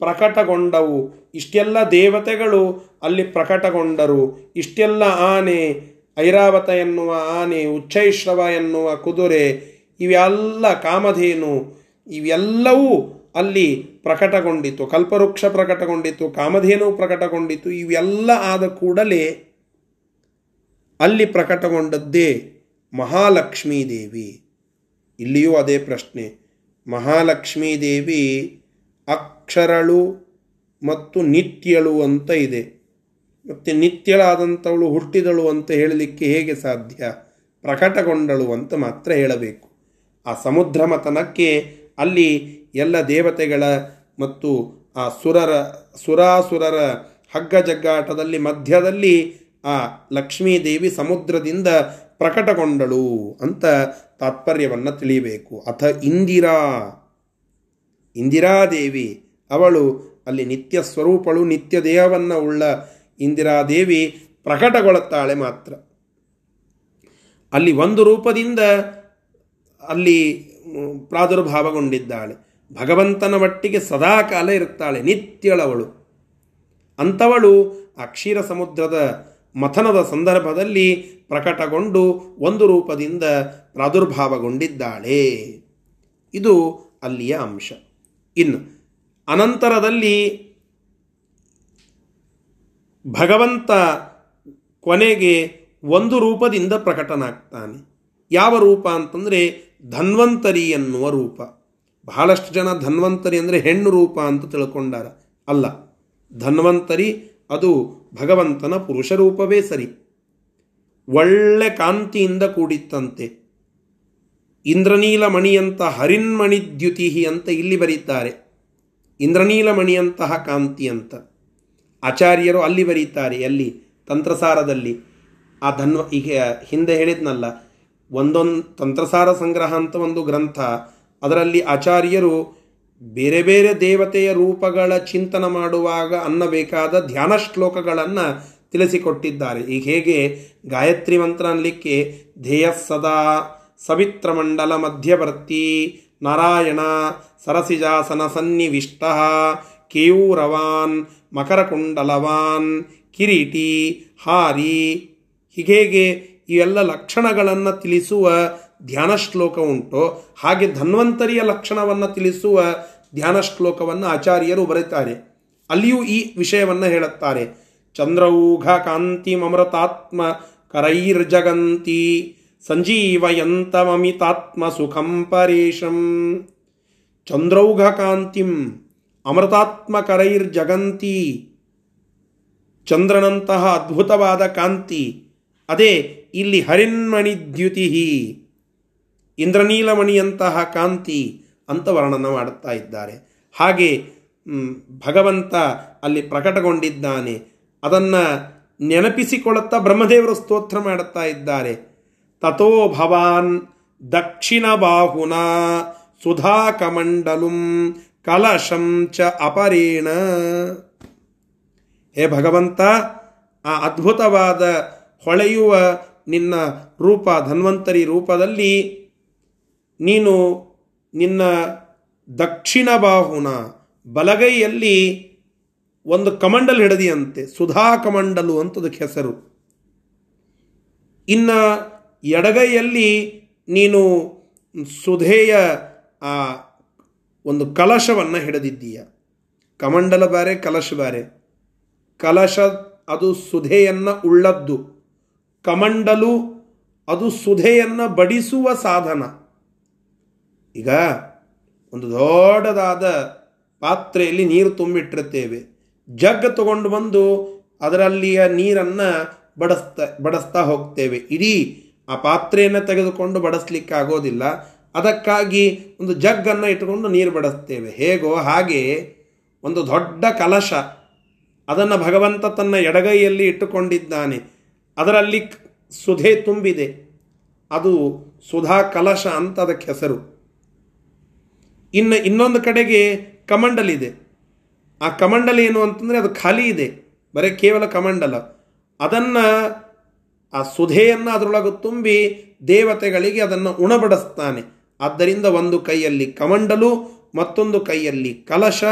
ಪ್ರಕಟಗೊಂಡವು ಇಷ್ಟೆಲ್ಲ ದೇವತೆಗಳು ಅಲ್ಲಿ ಪ್ರಕಟಗೊಂಡರು ಇಷ್ಟೆಲ್ಲ ಆನೆ ಐರಾವತ ಎನ್ನುವ ಆನೆ ಉಚ್ಚೈಶ್ರವ ಎನ್ನುವ ಕುದುರೆ ಇವೆಲ್ಲ ಕಾಮಧೇನು, ಇವೆಲ್ಲವೂ ಅಲ್ಲಿ ಪ್ರಕಟಗೊಂಡಿತು ಕಲ್ಪವೃಕ್ಷ ಪ್ರಕಟಗೊಂಡಿತು ಕಾಮಧೇನು ಪ್ರಕಟಗೊಂಡಿತು ಇವೆಲ್ಲ ಆದ ಕೂಡಲೇ ಅಲ್ಲಿ ಪ್ರಕಟಗೊಂಡದ್ದೇ ಮಹಾಲಕ್ಷ್ಮೀ ದೇವಿ. ಇಲ್ಲಿಯೂ ಅದೇ ಪ್ರಶ್ನೆ. ಮಹಾಲಕ್ಷ್ಮೀ ದೇವಿ ಅಕ್ಷರಳು ಮತ್ತು ನಿತ್ಯಳು ಅಂತ ಇದೆ. ಮತ್ತು ನಿತ್ಯಳಾದಂಥವಳು ಹುಟ್ಟಿದಳು ಅಂತ ಹೇಳಲಿಕ್ಕೆ ಹೇಗೆ ಸಾಧ್ಯ? ಪ್ರಕಟಗೊಂಡಳು ಅಂತ ಮಾತ್ರ ಹೇಳಬೇಕು. ಆ ಸಮುದ್ರ ಮತನಕ್ಕೆ ಅಲ್ಲಿ ಎಲ್ಲ ದೇವತೆಗಳ ಮತ್ತು ಆ ಸುರರ, ಸುರಾಸುರರ ಹಗ್ಗ ಜಗ್ಗಾಟದಲ್ಲಿ ಮಧ್ಯದಲ್ಲಿ ಆ ಲಕ್ಷ್ಮೀದೇವಿ ಸಮುದ್ರದಿಂದ ಪ್ರಕಟಗೊಂಡಳು ಅಂತ ತಾತ್ಪರ್ಯವನ್ನು ತಿಳಿಯಬೇಕು. ಅಥ ಇಂದಿರಾ, ಇಂದಿರಾದೇವಿ. ಅವಳು ಅಲ್ಲಿ ನಿತ್ಯ ಸ್ವರೂಪಳು, ನಿತ್ಯ ದೇಹವನ್ನು ಉಳ್ಳ ಇಂದಿರಾದೇವಿ ಪ್ರಕಟಗೊಳ್ಳುತ್ತಾಳೆ ಮಾತ್ರ. ಅಲ್ಲಿ ಒಂದು ರೂಪದಿಂದ ಅಲ್ಲಿ ಪ್ರಾದುರ್ಭಾವಗೊಂಡಿದ್ದಾಳೆ. ಭಗವಂತನ ಮಟ್ಟಿಗೆ ಸದಾಕಾಲ ಇರುತ್ತಾಳೆ, ನಿತ್ಯಳವಳು. ಅಂಥವಳು ಆ ಕ್ಷೀರ ಸಮುದ್ರದ ಮಥನದ ಸಂದರ್ಭದಲ್ಲಿ ಪ್ರಕಟಗೊಂಡು ಒಂದು ರೂಪದಿಂದ ಪ್ರಾದುರ್ಭಾವಗೊಂಡಿದ್ದಾಳೆ. ಇದು ಅಲ್ಲಿಯ ಅಂಶ. ಇನ್ನು, ಅನಂತರದಲ್ಲಿ ಭಗವಂತ ಕೊನೆಗೆ ಒಂದು ರೂಪದಿಂದ ಪ್ರಕಟನಾಗ್ತಾನೆ. ಯಾವ ರೂಪ ಅಂತಂದರೆ ಧನ್ವಂತರಿ ಎನ್ನುವ ರೂಪ. ಬಹಳಷ್ಟು ಜನ ಧನ್ವಂತರಿ ಅಂದರೆ ಹೆಣ್ಣು ರೂಪ ಅಂತ ತಿಳ್ಕೊಂಡಾರ. ಅಲ್ಲ, ಧನ್ವಂತರಿ ಅದು ಭಗವಂತನ ಪುರುಷ ರೂಪವೇ ಸರಿ. ಒಳ್ಳೆ ಕಾಂತಿಯಿಂದ ಕೂಡಿತ್ತಂತೆ. ಇಂದ್ರನೀಲ ಮಣಿಯಂತ ಹರಿನ್ಮಣಿದ್ಯುತಿ ಅಂತ ಇಲ್ಲಿ ಬರೀತಾರೆ. ಇಂದ್ರನೀಲ ಮಣಿಯಂತಹ ಕಾಂತಿ ಅಂತ. ಆಚಾರ್ಯರು ಅಲ್ಲಿ ಬರೀತಾರೆ, ಅಲ್ಲಿ, ತಂತ್ರಸಾರದಲ್ಲಿ. ಆ ಧನ್ವ, ಈಗ ಹಿಂದೆ ಹೇಳಿದ್ನಲ್ಲ ಒಂದೊಂದು ತಂತ್ರಸಾರ ಸಂಗ್ರಹ ಅಂತ ಒಂದು ಗ್ರಂಥ. ಅದರಲ್ಲಿ ಆಚಾರ್ಯರು ಬೇರೆ ಬೇರೆ ದೇವತೆಯ ರೂಪಗಳ ಚಿಂತನ ಮಾಡುವಾಗ ಅನ್ನಬೇಕಾದ ಧ್ಯಾನ ಶ್ಲೋಕಗಳನ್ನು ತಿಳಿಸಿಕೊಟ್ಟಿದ್ದಾರೆ. ಈಗ ಹೇಗೆ? ಗಾಯತ್ರಿ ಮಂತ್ರ ಅನ್ನಲಿಕ್ಕೆ ಧ್ಯೇಯ ಸದಾ ಸವಿತ್ರಮಂಡಲ ಮಧ್ಯವರ್ತಿ ನಾರಾಯಣ ಸರಸಿಜಾಸನ ಸನ್ನಿವಿಷ್ಟ ಕೇಯೂರವಾನ್ ಮಕರಕುಂಡಲವಾನ್ ಕಿರೀಟಿ ಹಾರಿ ಹೀಗೆ ಇವೆಲ್ಲ ಲಕ್ಷಣಗಳನ್ನು ತಿಳಿಸುವ ಧ್ಯಾನ ಶ್ಲೋಕ ಉಂಟು. ಹಾಗೆ ಧನ್ವಂತರಿಯ ಲಕ್ಷಣವನ್ನು ತಿಳಿಸುವ ಧ್ಯಾನ ಶ್ಲೋಕವನ್ನು ಆಚಾರ್ಯರು ಬರೀತಾರೆ ಅಲ್ಲಿಯೂ ಈ ವಿಷಯವನ್ನು ಹೇಳುತ್ತಾರೆ. ಚಂದ್ರೌಘ ಕಾಂತಿ ಮಮೃತಾತ್ಮ ಕರೈರ್ಜಗಂತಿ ಸಂಜೀವಯಂತಮಮಿತಾತ್ಮ ಸುಖಂ ಪರೇಶಂ. ಚಂದ್ರೌಘ ಕಾಂತಿಂ ಅಮೃತಾತ್ಮ ಕರೈರ್ಜಗಂತಿ ಚಂದ್ರನಂತಹ ಅದ್ಭುತವಾದ ಕಾಂತಿ. ಅದೇ ಇಲ್ಲಿ ಹರಿನ್ಮಣಿದ್ಯುತಿ ಇಂದ್ರನೀಲಮಣಿಯಂತಹ ಕಾಂತಿ ಅಂತ ವರ್ಣನ ಮಾಡುತ್ತಾ ಇದ್ದಾರೆ. ಹಾಗೆ ಭಗವಂತ ಅಲ್ಲಿ ಪ್ರಕಟಗೊಂಡಿದ್ದಾನೆ. ಅದನ್ನು ನೆನಪಿಸಿಕೊಳ್ಳುತ್ತಾ ಬ್ರಹ್ಮದೇವರು ಸ್ತೋತ್ರ ಮಾಡುತ್ತಾ ಇದ್ದಾರೆ. ತಥೋ ಭವಾನ್ ದಕ್ಷಿಣ ಬಾಹುನ ಸುಧಾ ಕಮಂಡಲುಂ ಕಲಶಂ ಚ ಅಪರೇಣ. ಹೇ ಭಗವಂತ, ಆ ಅದ್ಭುತವಾದ ಹೊಳೆಯುವ ನಿನ್ನ ರೂಪ ಧನ್ವಂತರಿ ರೂಪದಲ್ಲಿ ನೀನು ನಿನ್ನ ದಕ್ಷಿಣ ಬಾಹುನ ಬಲಗೈಯಲ್ಲಿ ಒಂದು ಕಮಂಡಲ್ ಹಿಡದಿಯಂತೆ, ಸುಧಾ ಕಮಂಡಲು ಅಂತದಕ್ಕೆ ಹೆಸರು ಇನ್ನ ಎಡಗೈಯಲ್ಲಿ ನೀನು ಸುಧೆಯ, ಆ, ಒಂದು ಕಲಶವನ್ನು ಹಿಡಿದಿದ್ದೀಯ. ಕಮಂಡಲ ಬಾರೆ ಕಲಶ ಬಾರೆ ಕಲಶ ಅದು ಸುಧೆಯನ್ನು ಉಳ್ಳದ್ದು. ಕಮಂಡಲು ಅದು ಸುಧೆಯನ್ನು ಬಡಿಸುವ ಸಾಧನ. ಈಗ ಒಂದು ದೊಡ್ಡದಾದ ಪಾತ್ರೆಯಲ್ಲಿ ನೀರು ತುಂಬಿಟ್ಟಿರ್ತೇವೆ. ಜಗ್ ತಗೊಂಡು ಬಂದು ಅದರಲ್ಲಿಯ ನೀರನ್ನು ಬಡಿಸ್ತಾ ಬಡಿಸ್ತಾ ಹೋಗ್ತೇವೆ. ಇಡೀ ಆ ಪಾತ್ರೆಯನ್ನು ತೆಗೆದುಕೊಂಡು ಬಡಿಸ್ಲಿಕ್ಕಾಗೋದಿಲ್ಲ. ಅದಕ್ಕಾಗಿ ಒಂದು ಜಗ್ಗನ್ನು ಇಟ್ಟುಕೊಂಡು ನೀರು ಬಡಿಸ್ತೇವೆ. ಹೇಗೋ ಹಾಗೆ ಒಂದು ದೊಡ್ಡ ಕಲಶ. ಅದನ್ನು ಭಗವಂತ ತನ್ನ ಎಡಗೈಯಲ್ಲಿ ಇಟ್ಟುಕೊಂಡಿದ್ದಾನೆ. ಅದರಲ್ಲಿ ಸುಧೆ ತುಂಬಿದೆ. ಅದು ಸುಧಾ ಕಲಶ ಅಂತ ಅದಕ್ಕೆ ಹೆಸರು. ಇನ್ನು ಇನ್ನೊಂದು ಕಡೆಗೆ ಕಮಂಡಲಿದೆ. ಆ ಕಮಂಡಲ ಏನು ಅಂತಂದರೆ ಅದು ಖಾಲಿ ಇದೆ. ಬರೀ ಕೇವಲ ಕಮಂಡಲ. ಅದನ್ನು ಆ ಸುಧೆಯನ್ನು ಅದರೊಳಗೆ ತುಂಬಿ ದೇವತೆಗಳಿಗೆ ಅದನ್ನು ಉಣಬಡಿಸ್ತಾನೆ. ಆದ್ದರಿಂದ ಒಂದು ಕೈಯಲ್ಲಿ ಕಮಂಡಲು, ಮತ್ತೊಂದು ಕೈಯಲ್ಲಿ ಕಲಶ,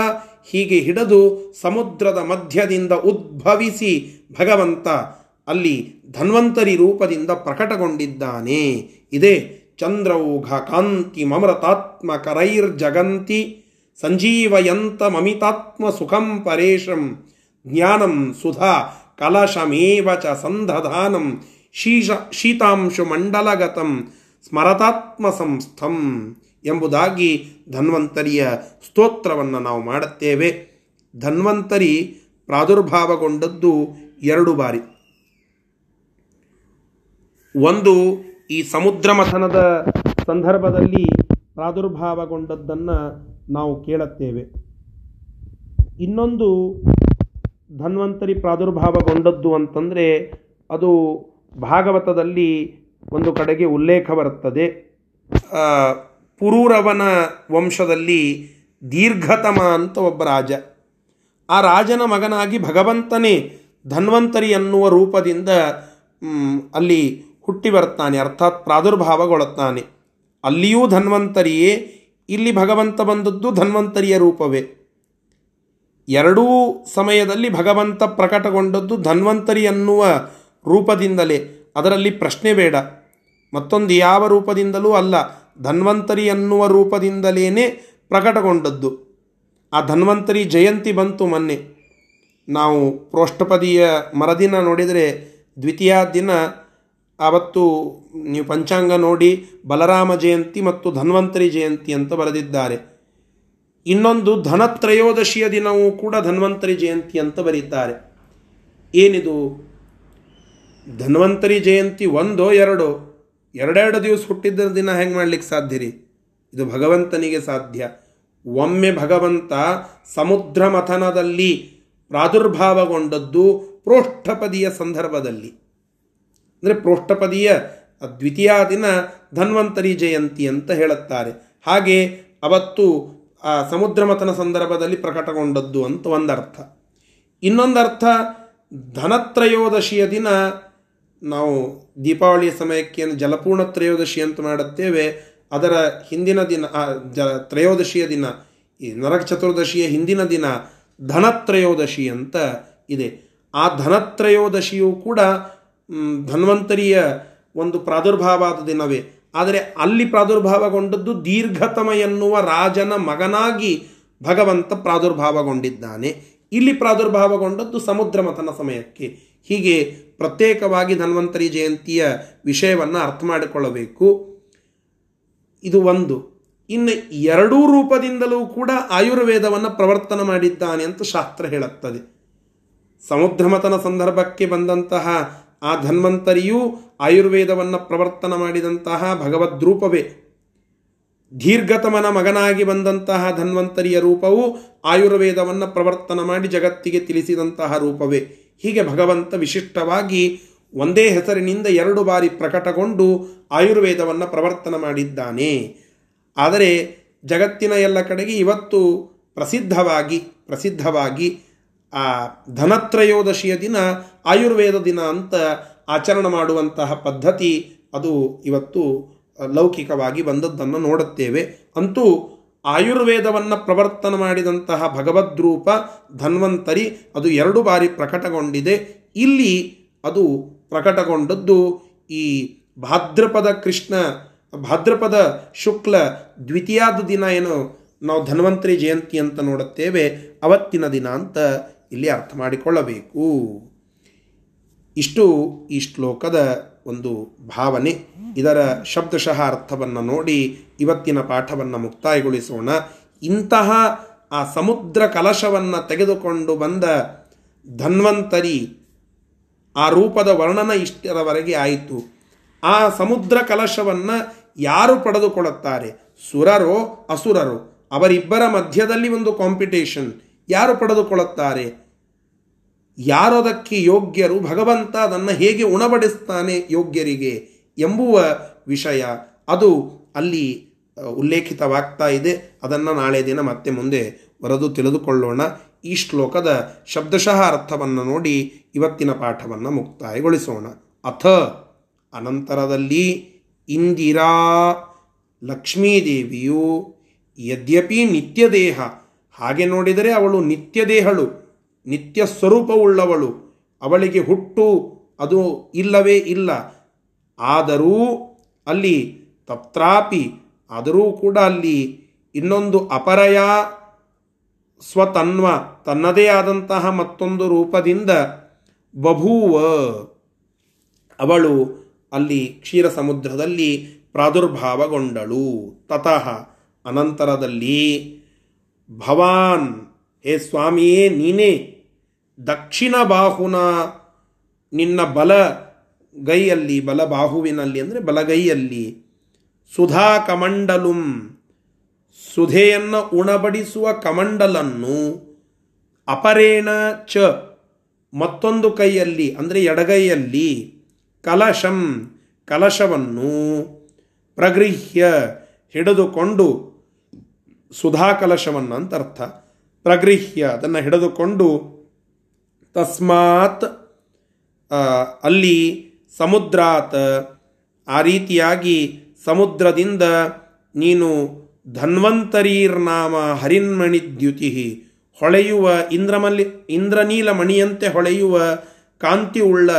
ಹೀಗೆ ಹಿಡಿದು ಸಮುದ್ರದ ಮಧ್ಯದಿಂದ ಉದ್ಭವಿಸಿ ಭಗವಂತ ಅಲ್ಲಿ ಧನ್ವಂತರಿ ರೂಪದಿಂದ ಪ್ರಕಟಗೊಂಡಿದ್ದಾನೆ. ಇದೇ ಚಂದ್ರೌಘ ಕಾಂತಿ ಮಮೃತಾತ್ಮ ಕರೈರ್ ಜಗಂತಿ ಸಂಜೀವಯಂತ ಮಮಿತಾತ್ಮ ಸುಖಂ ಪರೇಶಂ ಜ್ಞಾನಂ ಸುಧಾ ಕಲಶಮೇವ ಚ ಸಂದಧಾನಂ ಶೀಶ ಶೀತಾಂಶು ಮಂಡಲಗತಂ ಸ್ಮರತಾತ್ಮ ಸಂಸ್ಥಂ ಎಂಬುದಾಗಿ ಧನ್ವಂತರಿಯ ಸ್ತೋತ್ರವನ್ನು ನಾವು ಮಾಡುತ್ತೇವೆ. ಧನ್ವಂತರಿ ಪ್ರಾದುರ್ಭಾವಗೊಂಡದ್ದು ಎರಡು ಬಾರಿ. ಒಂದು ಈ ಸಮುದ್ರ ಮಥನದ ಸಂದರ್ಭದಲ್ಲಿ ಪ್ರಾದುರ್ಭಾವಗೊಂಡದ್ದನ್ನು ನಾವು ಕೇಳುತ್ತೇವೆ. ಇನ್ನೊಂದು ಧನ್ವಂತರಿ ಪ್ರಾದುರ್ಭಾವಗೊಂಡದ್ದು ಅಂತಂದರೆ ಅದು ಭಾಗವತದಲ್ಲಿ ಒಂದು ಕಡೆಗೆ ಉಲ್ಲೇಖ ಬರುತ್ತದೆ. ಪುರೂರವನ ವಂಶದಲ್ಲಿ ದೀರ್ಘತಮ ಅಂತ ಒಬ್ಬ ರಾಜ. ಆ ರಾಜನ ಮಗನಾಗಿ ಭಗವಂತನೇ ಧನ್ವಂತರಿ ಅನ್ನುವ ರೂಪದಿಂದ ಅಲ್ಲಿ ಹುಟ್ಟಿ ಬರ್ತಾನೆ ಅರ್ಥಾತ್ ಪ್ರಾದುರ್ಭಾವಗೊಳ್ಳುತ್ತಾನೆ. ಅಲ್ಲಿಯೂ ಧನ್ವಂತರಿಯೇ, ಇಲ್ಲಿ ಭಗವಂತ ಬಂದದ್ದು ಧನ್ವಂತರಿಯ ರೂಪವೇ. ಎರಡೂ ಸಮಯದಲ್ಲಿ ಭಗವಂತ ಪ್ರಕಟಗೊಂಡದ್ದು ಧನ್ವಂತರಿ ಅನ್ನುವ ರೂಪದಿಂದಲೇ. ಅದರಲ್ಲಿ ಪ್ರಶ್ನೆ ಬೇಡ. ಮತ್ತೊಂದು ಯಾವ ರೂಪದಿಂದಲೂ ಅಲ್ಲ, ಧನ್ವಂತರಿ ಅನ್ನುವ ರೂಪದಿಂದಲೇ ಪ್ರಕಟಗೊಂಡದ್ದು. ಆ ಧನ್ವಂತರಿ ಜಯಂತಿ ಬಂತು ಮೊನ್ನೆ. ನಾವು ಪ್ರೋಷ್ಠಪದಿಯ ಮರದಿನ ನೋಡಿದರೆ ದ್ವಿತೀಯ ದಿನ ಆವತ್ತು ನೀವು ಪಂಚಾಂಗ ನೋಡಿ ಬಲರಾಮ ಜಯಂತಿ ಮತ್ತು ಧನ್ವಂತರಿ ಜಯಂತಿ ಅಂತ ಬರೆದಿದ್ದಾರೆ. ಇನ್ನೊಂದು ಧನತ್ರಯೋದಶಿಯ ದಿನವೂ ಕೂಡ ಧನ್ವಂತರಿ ಜಯಂತಿ ಅಂತ ಬರೀತಾರೆ. ಏನಿದು? ಧನ್ವಂತರಿ ಜಯಂತಿ ಒಂದೋ ಎರಡೋ? ಎರಡೆರಡು ದಿವಸ ಹುಟ್ಟಿದ್ದ ದಿನ ಹೆಂಗೆ ಮಾಡ್ಲಿಕ್ಕೆ ಸಾಧ್ಯ ರೀ? ಇದು ಭಗವಂತನಿಗೆ ಸಾಧ್ಯ. ಒಮ್ಮೆ ಭಗವಂತ ಸಮುದ್ರ ಮಥನದಲ್ಲಿ ಪ್ರಾದುರ್ಭಾವಗೊಂಡದ್ದು ಪ್ರೋಷ್ಠಪದಿಯ ಸಂದರ್ಭದಲ್ಲಿ. ಅಂದರೆ ಪ್ರೋಷ್ಠಪದಿಯ ದ್ವಿತೀಯ ದಿನ ಧನ್ವಂತರಿ ಜಯಂತಿ ಅಂತ ಹೇಳುತ್ತಾರೆ. ಹಾಗೆ ಅವತ್ತು, ಆ, ಸಮುದ್ರ ಮಥನ ಸಂದರ್ಭದಲ್ಲಿ ಪ್ರಕಟಗೊಂಡದ್ದು ಅಂತ ಒಂದರ್ಥ. ಇನ್ನೊಂದರ್ಥ, ಧನತ್ರಯೋದಶಿಯ ದಿನ ನಾವು ದೀಪಾವಳಿಯ ಸಮಯಕ್ಕೆ ಜಲಪೂರ್ಣ ತ್ರಯೋದಶಿ ಅಂತ ಮಾಡುತ್ತೇವೆ. ಅದರ ಹಿಂದಿನ ದಿನ ಜ, ತ್ರಯೋದಶಿಯ ದಿನ, ಈ ನರಕ ಚತುರ್ದಶಿಯ ಹಿಂದಿನ ದಿನ ಧನತ್ರಯೋದಶಿ ಅಂತ ಇದೆ. ಆ ಧನತ್ರಯೋದಶಿಯು ಕೂಡ ಧನ್ವಂತರಿಯ ಒಂದು ಪ್ರಾದುರ್ಭಾವದ ದಿನವೇ. ಆದರೆ ಅಲ್ಲಿ ಪ್ರಾದುರ್ಭಾವಗೊಂಡದ್ದು ದೀರ್ಘತಮ ಎನ್ನುವ ರಾಜನ ಮಗನಾಗಿ ಭಗವಂತ ಪ್ರಾದುರ್ಭಾವಗೊಂಡಿದ್ದಾನೆ. ಇಲ್ಲಿ ಪ್ರಾದುರ್ಭಾವಗೊಂಡದ್ದು ಸಮುದ್ರ ಮಥನ ಸಮಯಕ್ಕೆ. ಹೀಗೆ ಪ್ರತ್ಯೇಕವಾಗಿ ಧನ್ವಂತರಿ ಜಯಂತಿಯ ವಿಷಯವನ್ನು ಅರ್ಥ ಮಾಡಿಕೊಳ್ಳಬೇಕು. ಇದು ಒಂದು. ಇನ್ನು ಎರಡೂ ರೂಪದಿಂದಲೂ ಕೂಡ ಆಯುರ್ವೇದವನ್ನು ಪ್ರವರ್ತನ ಮಾಡಿದ್ದಾನೆ ಅಂತ ಶಾಸ್ತ್ರ ಹೇಳುತ್ತದೆ. ಸಮುದ್ರಮತನ ಸಂದರ್ಭಕ್ಕೆ ಬಂದಂತಹ ಆ ಧನ್ವಂತರಿಯೂ ಆಯುರ್ವೇದವನ್ನು ಪ್ರವರ್ತನ ಮಾಡಿದಂತಹ ಭಗವದ್ರೂಪವೇ. ದೀರ್ಘತಮನ ಮಗನಾಗಿ ಬಂದಂತಹ ಧನ್ವಂತರಿಯ ರೂಪವು ಆಯುರ್ವೇದವನ್ನು ಪ್ರವರ್ತನ ಮಾಡಿ ಜಗತ್ತಿಗೆ ತಿಳಿಸಿದಂತಹ ರೂಪವೇ. ಹೀಗೆ ಭಗವಂತ ವಿಶಿಷ್ಟವಾಗಿ ಒಂದೇ ಹೆಸರಿನಿಂದ ಎರಡು ಬಾರಿ ಪ್ರಕಟಗೊಂಡು ಆಯುರ್ವೇದವನ್ನು ಪ್ರವರ್ತನ ಮಾಡಿದ್ದಾನೆ. ಆದರೆ ಜಗತ್ತಿನ ಎಲ್ಲ ಕಡೆಗೆ ಇವತ್ತು ಪ್ರಸಿದ್ಧವಾಗಿ ಪ್ರಸಿದ್ಧವಾಗಿ ಆ ಧನತ್ರಯೋದಶಿಯ ದಿನ ಆಯುರ್ವೇದ ದಿನ ಅಂತ ಆಚರಣೆ ಮಾಡುವಂತಹ ಪದ್ಧತಿ ಅದು ಇವತ್ತು ಲೌಕಿಕವಾಗಿ ಬಂದದ್ದನ್ನು ನೋಡುತ್ತೇವೆ. ಅಂತೂ ಆಯುರ್ವೇದವನ್ನು ಪ್ರವರ್ತನ ಮಾಡಿದಂತಹ ಭಗವದ್ರೂಪ ಧನ್ವಂತರಿ ಅದು ಎರಡು ಬಾರಿ ಪ್ರಕಟಗೊಂಡಿದೆ. ಇಲ್ಲಿ ಅದು ಪ್ರಕಟಗೊಂಡದ್ದು ಈ ಭಾದ್ರಪದ ಕೃಷ್ಣ, ಭಾದ್ರಪದ ಶುಕ್ಲ ದ್ವಿತೀಯಾದ ದಿನ ಏನು ನಾವು ಧನ್ವಂತರಿ ಜಯಂತಿ ಅಂತ ನೋಡುತ್ತೇವೆ. ಅವತ್ತಿನ ದಿನ ಅಂತ ಇಲ್ಲಿ ಅರ್ಥ ಮಾಡಿಕೊಳ್ಳಬೇಕು. ಇಷ್ಟು ಈ ಶ್ಲೋಕದ ಒಂದು ಭಾವನೆ. ಇದರ ಶಬ್ದಶಃ ಅರ್ಥವನ್ನು ನೋಡಿ ಇವತ್ತಿನ ಪಾಠವನ್ನು ಮುಕ್ತಾಯಗೊಳಿಸೋಣ. ಇಂತಹ ಆ ಸಮುದ್ರ ಕಲಶವನ್ನು ತೆಗೆದುಕೊಂಡು ಬಂದ ಧನ್ವಂತರಿ ಆ ರೂಪದ ವರ್ಣನ ಇಷ್ಟರವರೆಗೆ ಆಯಿತು. ಆ ಸಮುದ್ರ ಕಲಶವನ್ನು ಯಾರು ಪಡೆದುಕೊಳ್ಳುತ್ತಾರೆ? ಸುರರೋ, ಅಸುರರೋ? ಅವರಿಬ್ಬರ ಮಧ್ಯದಲ್ಲಿ ಒಂದು ಕಾಂಪಿಟೇಷನ್ ಯಾರು ಪಡೆದುಕೊಳ್ಳುತ್ತಾರೆ? ಯಾರದಕ್ಕೆ ಯೋಗ್ಯರು ಭಗವಂತ ಅದನ್ನು ಹೇಗೆ ಉಣಬಡಿಸ್ತಾನೆ ಯೋಗ್ಯರಿಗೆ ಎಂಬುವ ವಿಷಯ ಅದು ಅಲ್ಲಿ ಉಲ್ಲೇಖಿತವಾಗ್ತಾ ಇದೆ. ಅದನ್ನು ನಾಳೆ ದಿನ ಮತ್ತೆ ಮುಂದೆ ಬರೆದು ತಿಳಿದುಕೊಳ್ಳೋಣ. ಈ ಶ್ಲೋಕದ ಶಬ್ದಶಃ ಅರ್ಥವನ್ನು ನೋಡಿ ಇವತ್ತಿನ ಪಾಠವನ್ನು ಮುಕ್ತಾಯಗೊಳಿಸೋಣ. ಅಥ ಅನಂತರದಲ್ಲಿ, ಇಂದಿರಾ ಲಕ್ಷ್ಮೀದೇವಿಯು ಯದ್ಯಪಿ ನಿತ್ಯದೇಹ, ಹಾಗೆ ನೋಡಿದರೆ ಅವಳು ನಿತ್ಯದೇಹಳು. ನಿತ್ಯ ಸ್ವರೂಪವುಳ್ಳವಳು. ಅವಳಿಗೆ ಹುಟ್ಟು ಅದು ಇಲ್ಲವೇ ಇಲ್ಲ. ಆದರೂ ಅಲ್ಲಿ ತತ್ರಾಪಿ ಆದರೂ ಕೂಡ ಅಲ್ಲಿ ಇನ್ನೊಂದು ಅಪರಯ ಸ್ವತನ್ವ, ತನ್ನದೇ ಆದಂತಹ ಮತ್ತೊಂದು ರೂಪದಿಂದ ಬಭೂವ. ಅವಳು ಅಲ್ಲಿ ಕ್ಷೀರ ಸಮುದ್ರದಲ್ಲಿ ಪ್ರಾದುರ್ಭಾವಗೊಂಡಳು. ತತಃ ಅನಂತರದಲ್ಲಿ ಭವಾನ್, ಹೇ ಸ್ವಾಮಿಯೇ, ನೀನೇ ದಕ್ಷಿಣ ಬಾಹುನ ನಿನ್ನ ಬಲ ಗೈಯಲ್ಲಿ ಬಲಬಾಹುವಿನಲ್ಲಿ ಅಂದರೆ ಬಲಗೈಯಲ್ಲಿ ಸುಧಾ ಕಮಂಡಲುಂ, ಸುಧೆಯನ್ನು ಉಣಬಡಿಸುವ ಕಮಂಡಲನ್ನು ಅಪರೇಣ ಚ ಮತ್ತೊಂದು ಕೈಯಲ್ಲಿ ಅಂದರೆ ಎಡಗೈಯಲ್ಲಿ ಕಲಶಂ, ಕಲಶವನ್ನು ಪ್ರಗೃಹ್ಯ ಹಿಡಿದುಕೊಂಡು, ಸುಧಾ ಕಲಶವನ್ನು ಅಂತ ಅರ್ಥ. ಪ್ರಗೃಹ್ಯ ಅದನ್ನು ಹಿಡಿದುಕೊಂಡು ತಸ್ಮಾತ್ ಅಲ್ಲಿ ಸಮುದ್ರಾತ್, ಆ ರೀತಿಯಾಗಿ ಸಮುದ್ರದಿಂದ ನೀನು ಧನ್ವಂತರೀರ್ನಾಮ ಹರಿನ್ಮಣಿದ್ಯುತಿ, ಹೊಳೆಯುವ ಇಂದ್ರಮಲ್ಲಿ ಇಂದ್ರನೀಲ ಮಣಿಯಂತೆ ಹೊಳೆಯುವ ಕಾಂತಿ ಉಳ್ಳ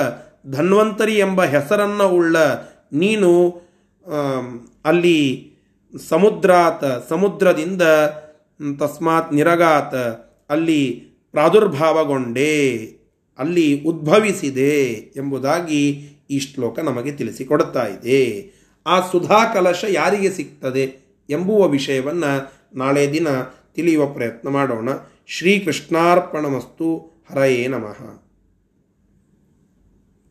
ಧನ್ವಂತರಿ ಎಂಬ ಹೆಸರನ್ನು ಉಳ್ಳ ನೀನು ಅಲ್ಲಿ ಸಮುದ್ರಾತ್, ಸಮುದ್ರದಿಂದ ತಸ್ಮಾತ್ ನಿರಗಾತ್, ಅಲ್ಲಿ ಪ್ರಾದುರ್ಭಾವಗೊಂಡೆ, ಅಲ್ಲಿ ಉದ್ಭವಿಸಿದೆ ಎಂಬುದಾಗಿ ಈ ಶ್ಲೋಕ ನಮಗೆ ತಿಳಿಸಿಕೊಡುತ್ತಾ ಇದೆ. ಆ ಸುಧಾ ಕಲಶ ಯಾರಿಗೆ ಸಿಗ್ತದೆ ಎಂಬುವ ವಿಷಯವನ್ನು ನಾಳೆ ದಿನ ತಿಳಿಯುವ ಪ್ರಯತ್ನ ಮಾಡೋಣ. ಶ್ರೀಕೃಷ್ಣಾರ್ಪಣಮಸ್ತು. ಹರಯೇ ನಮಃ.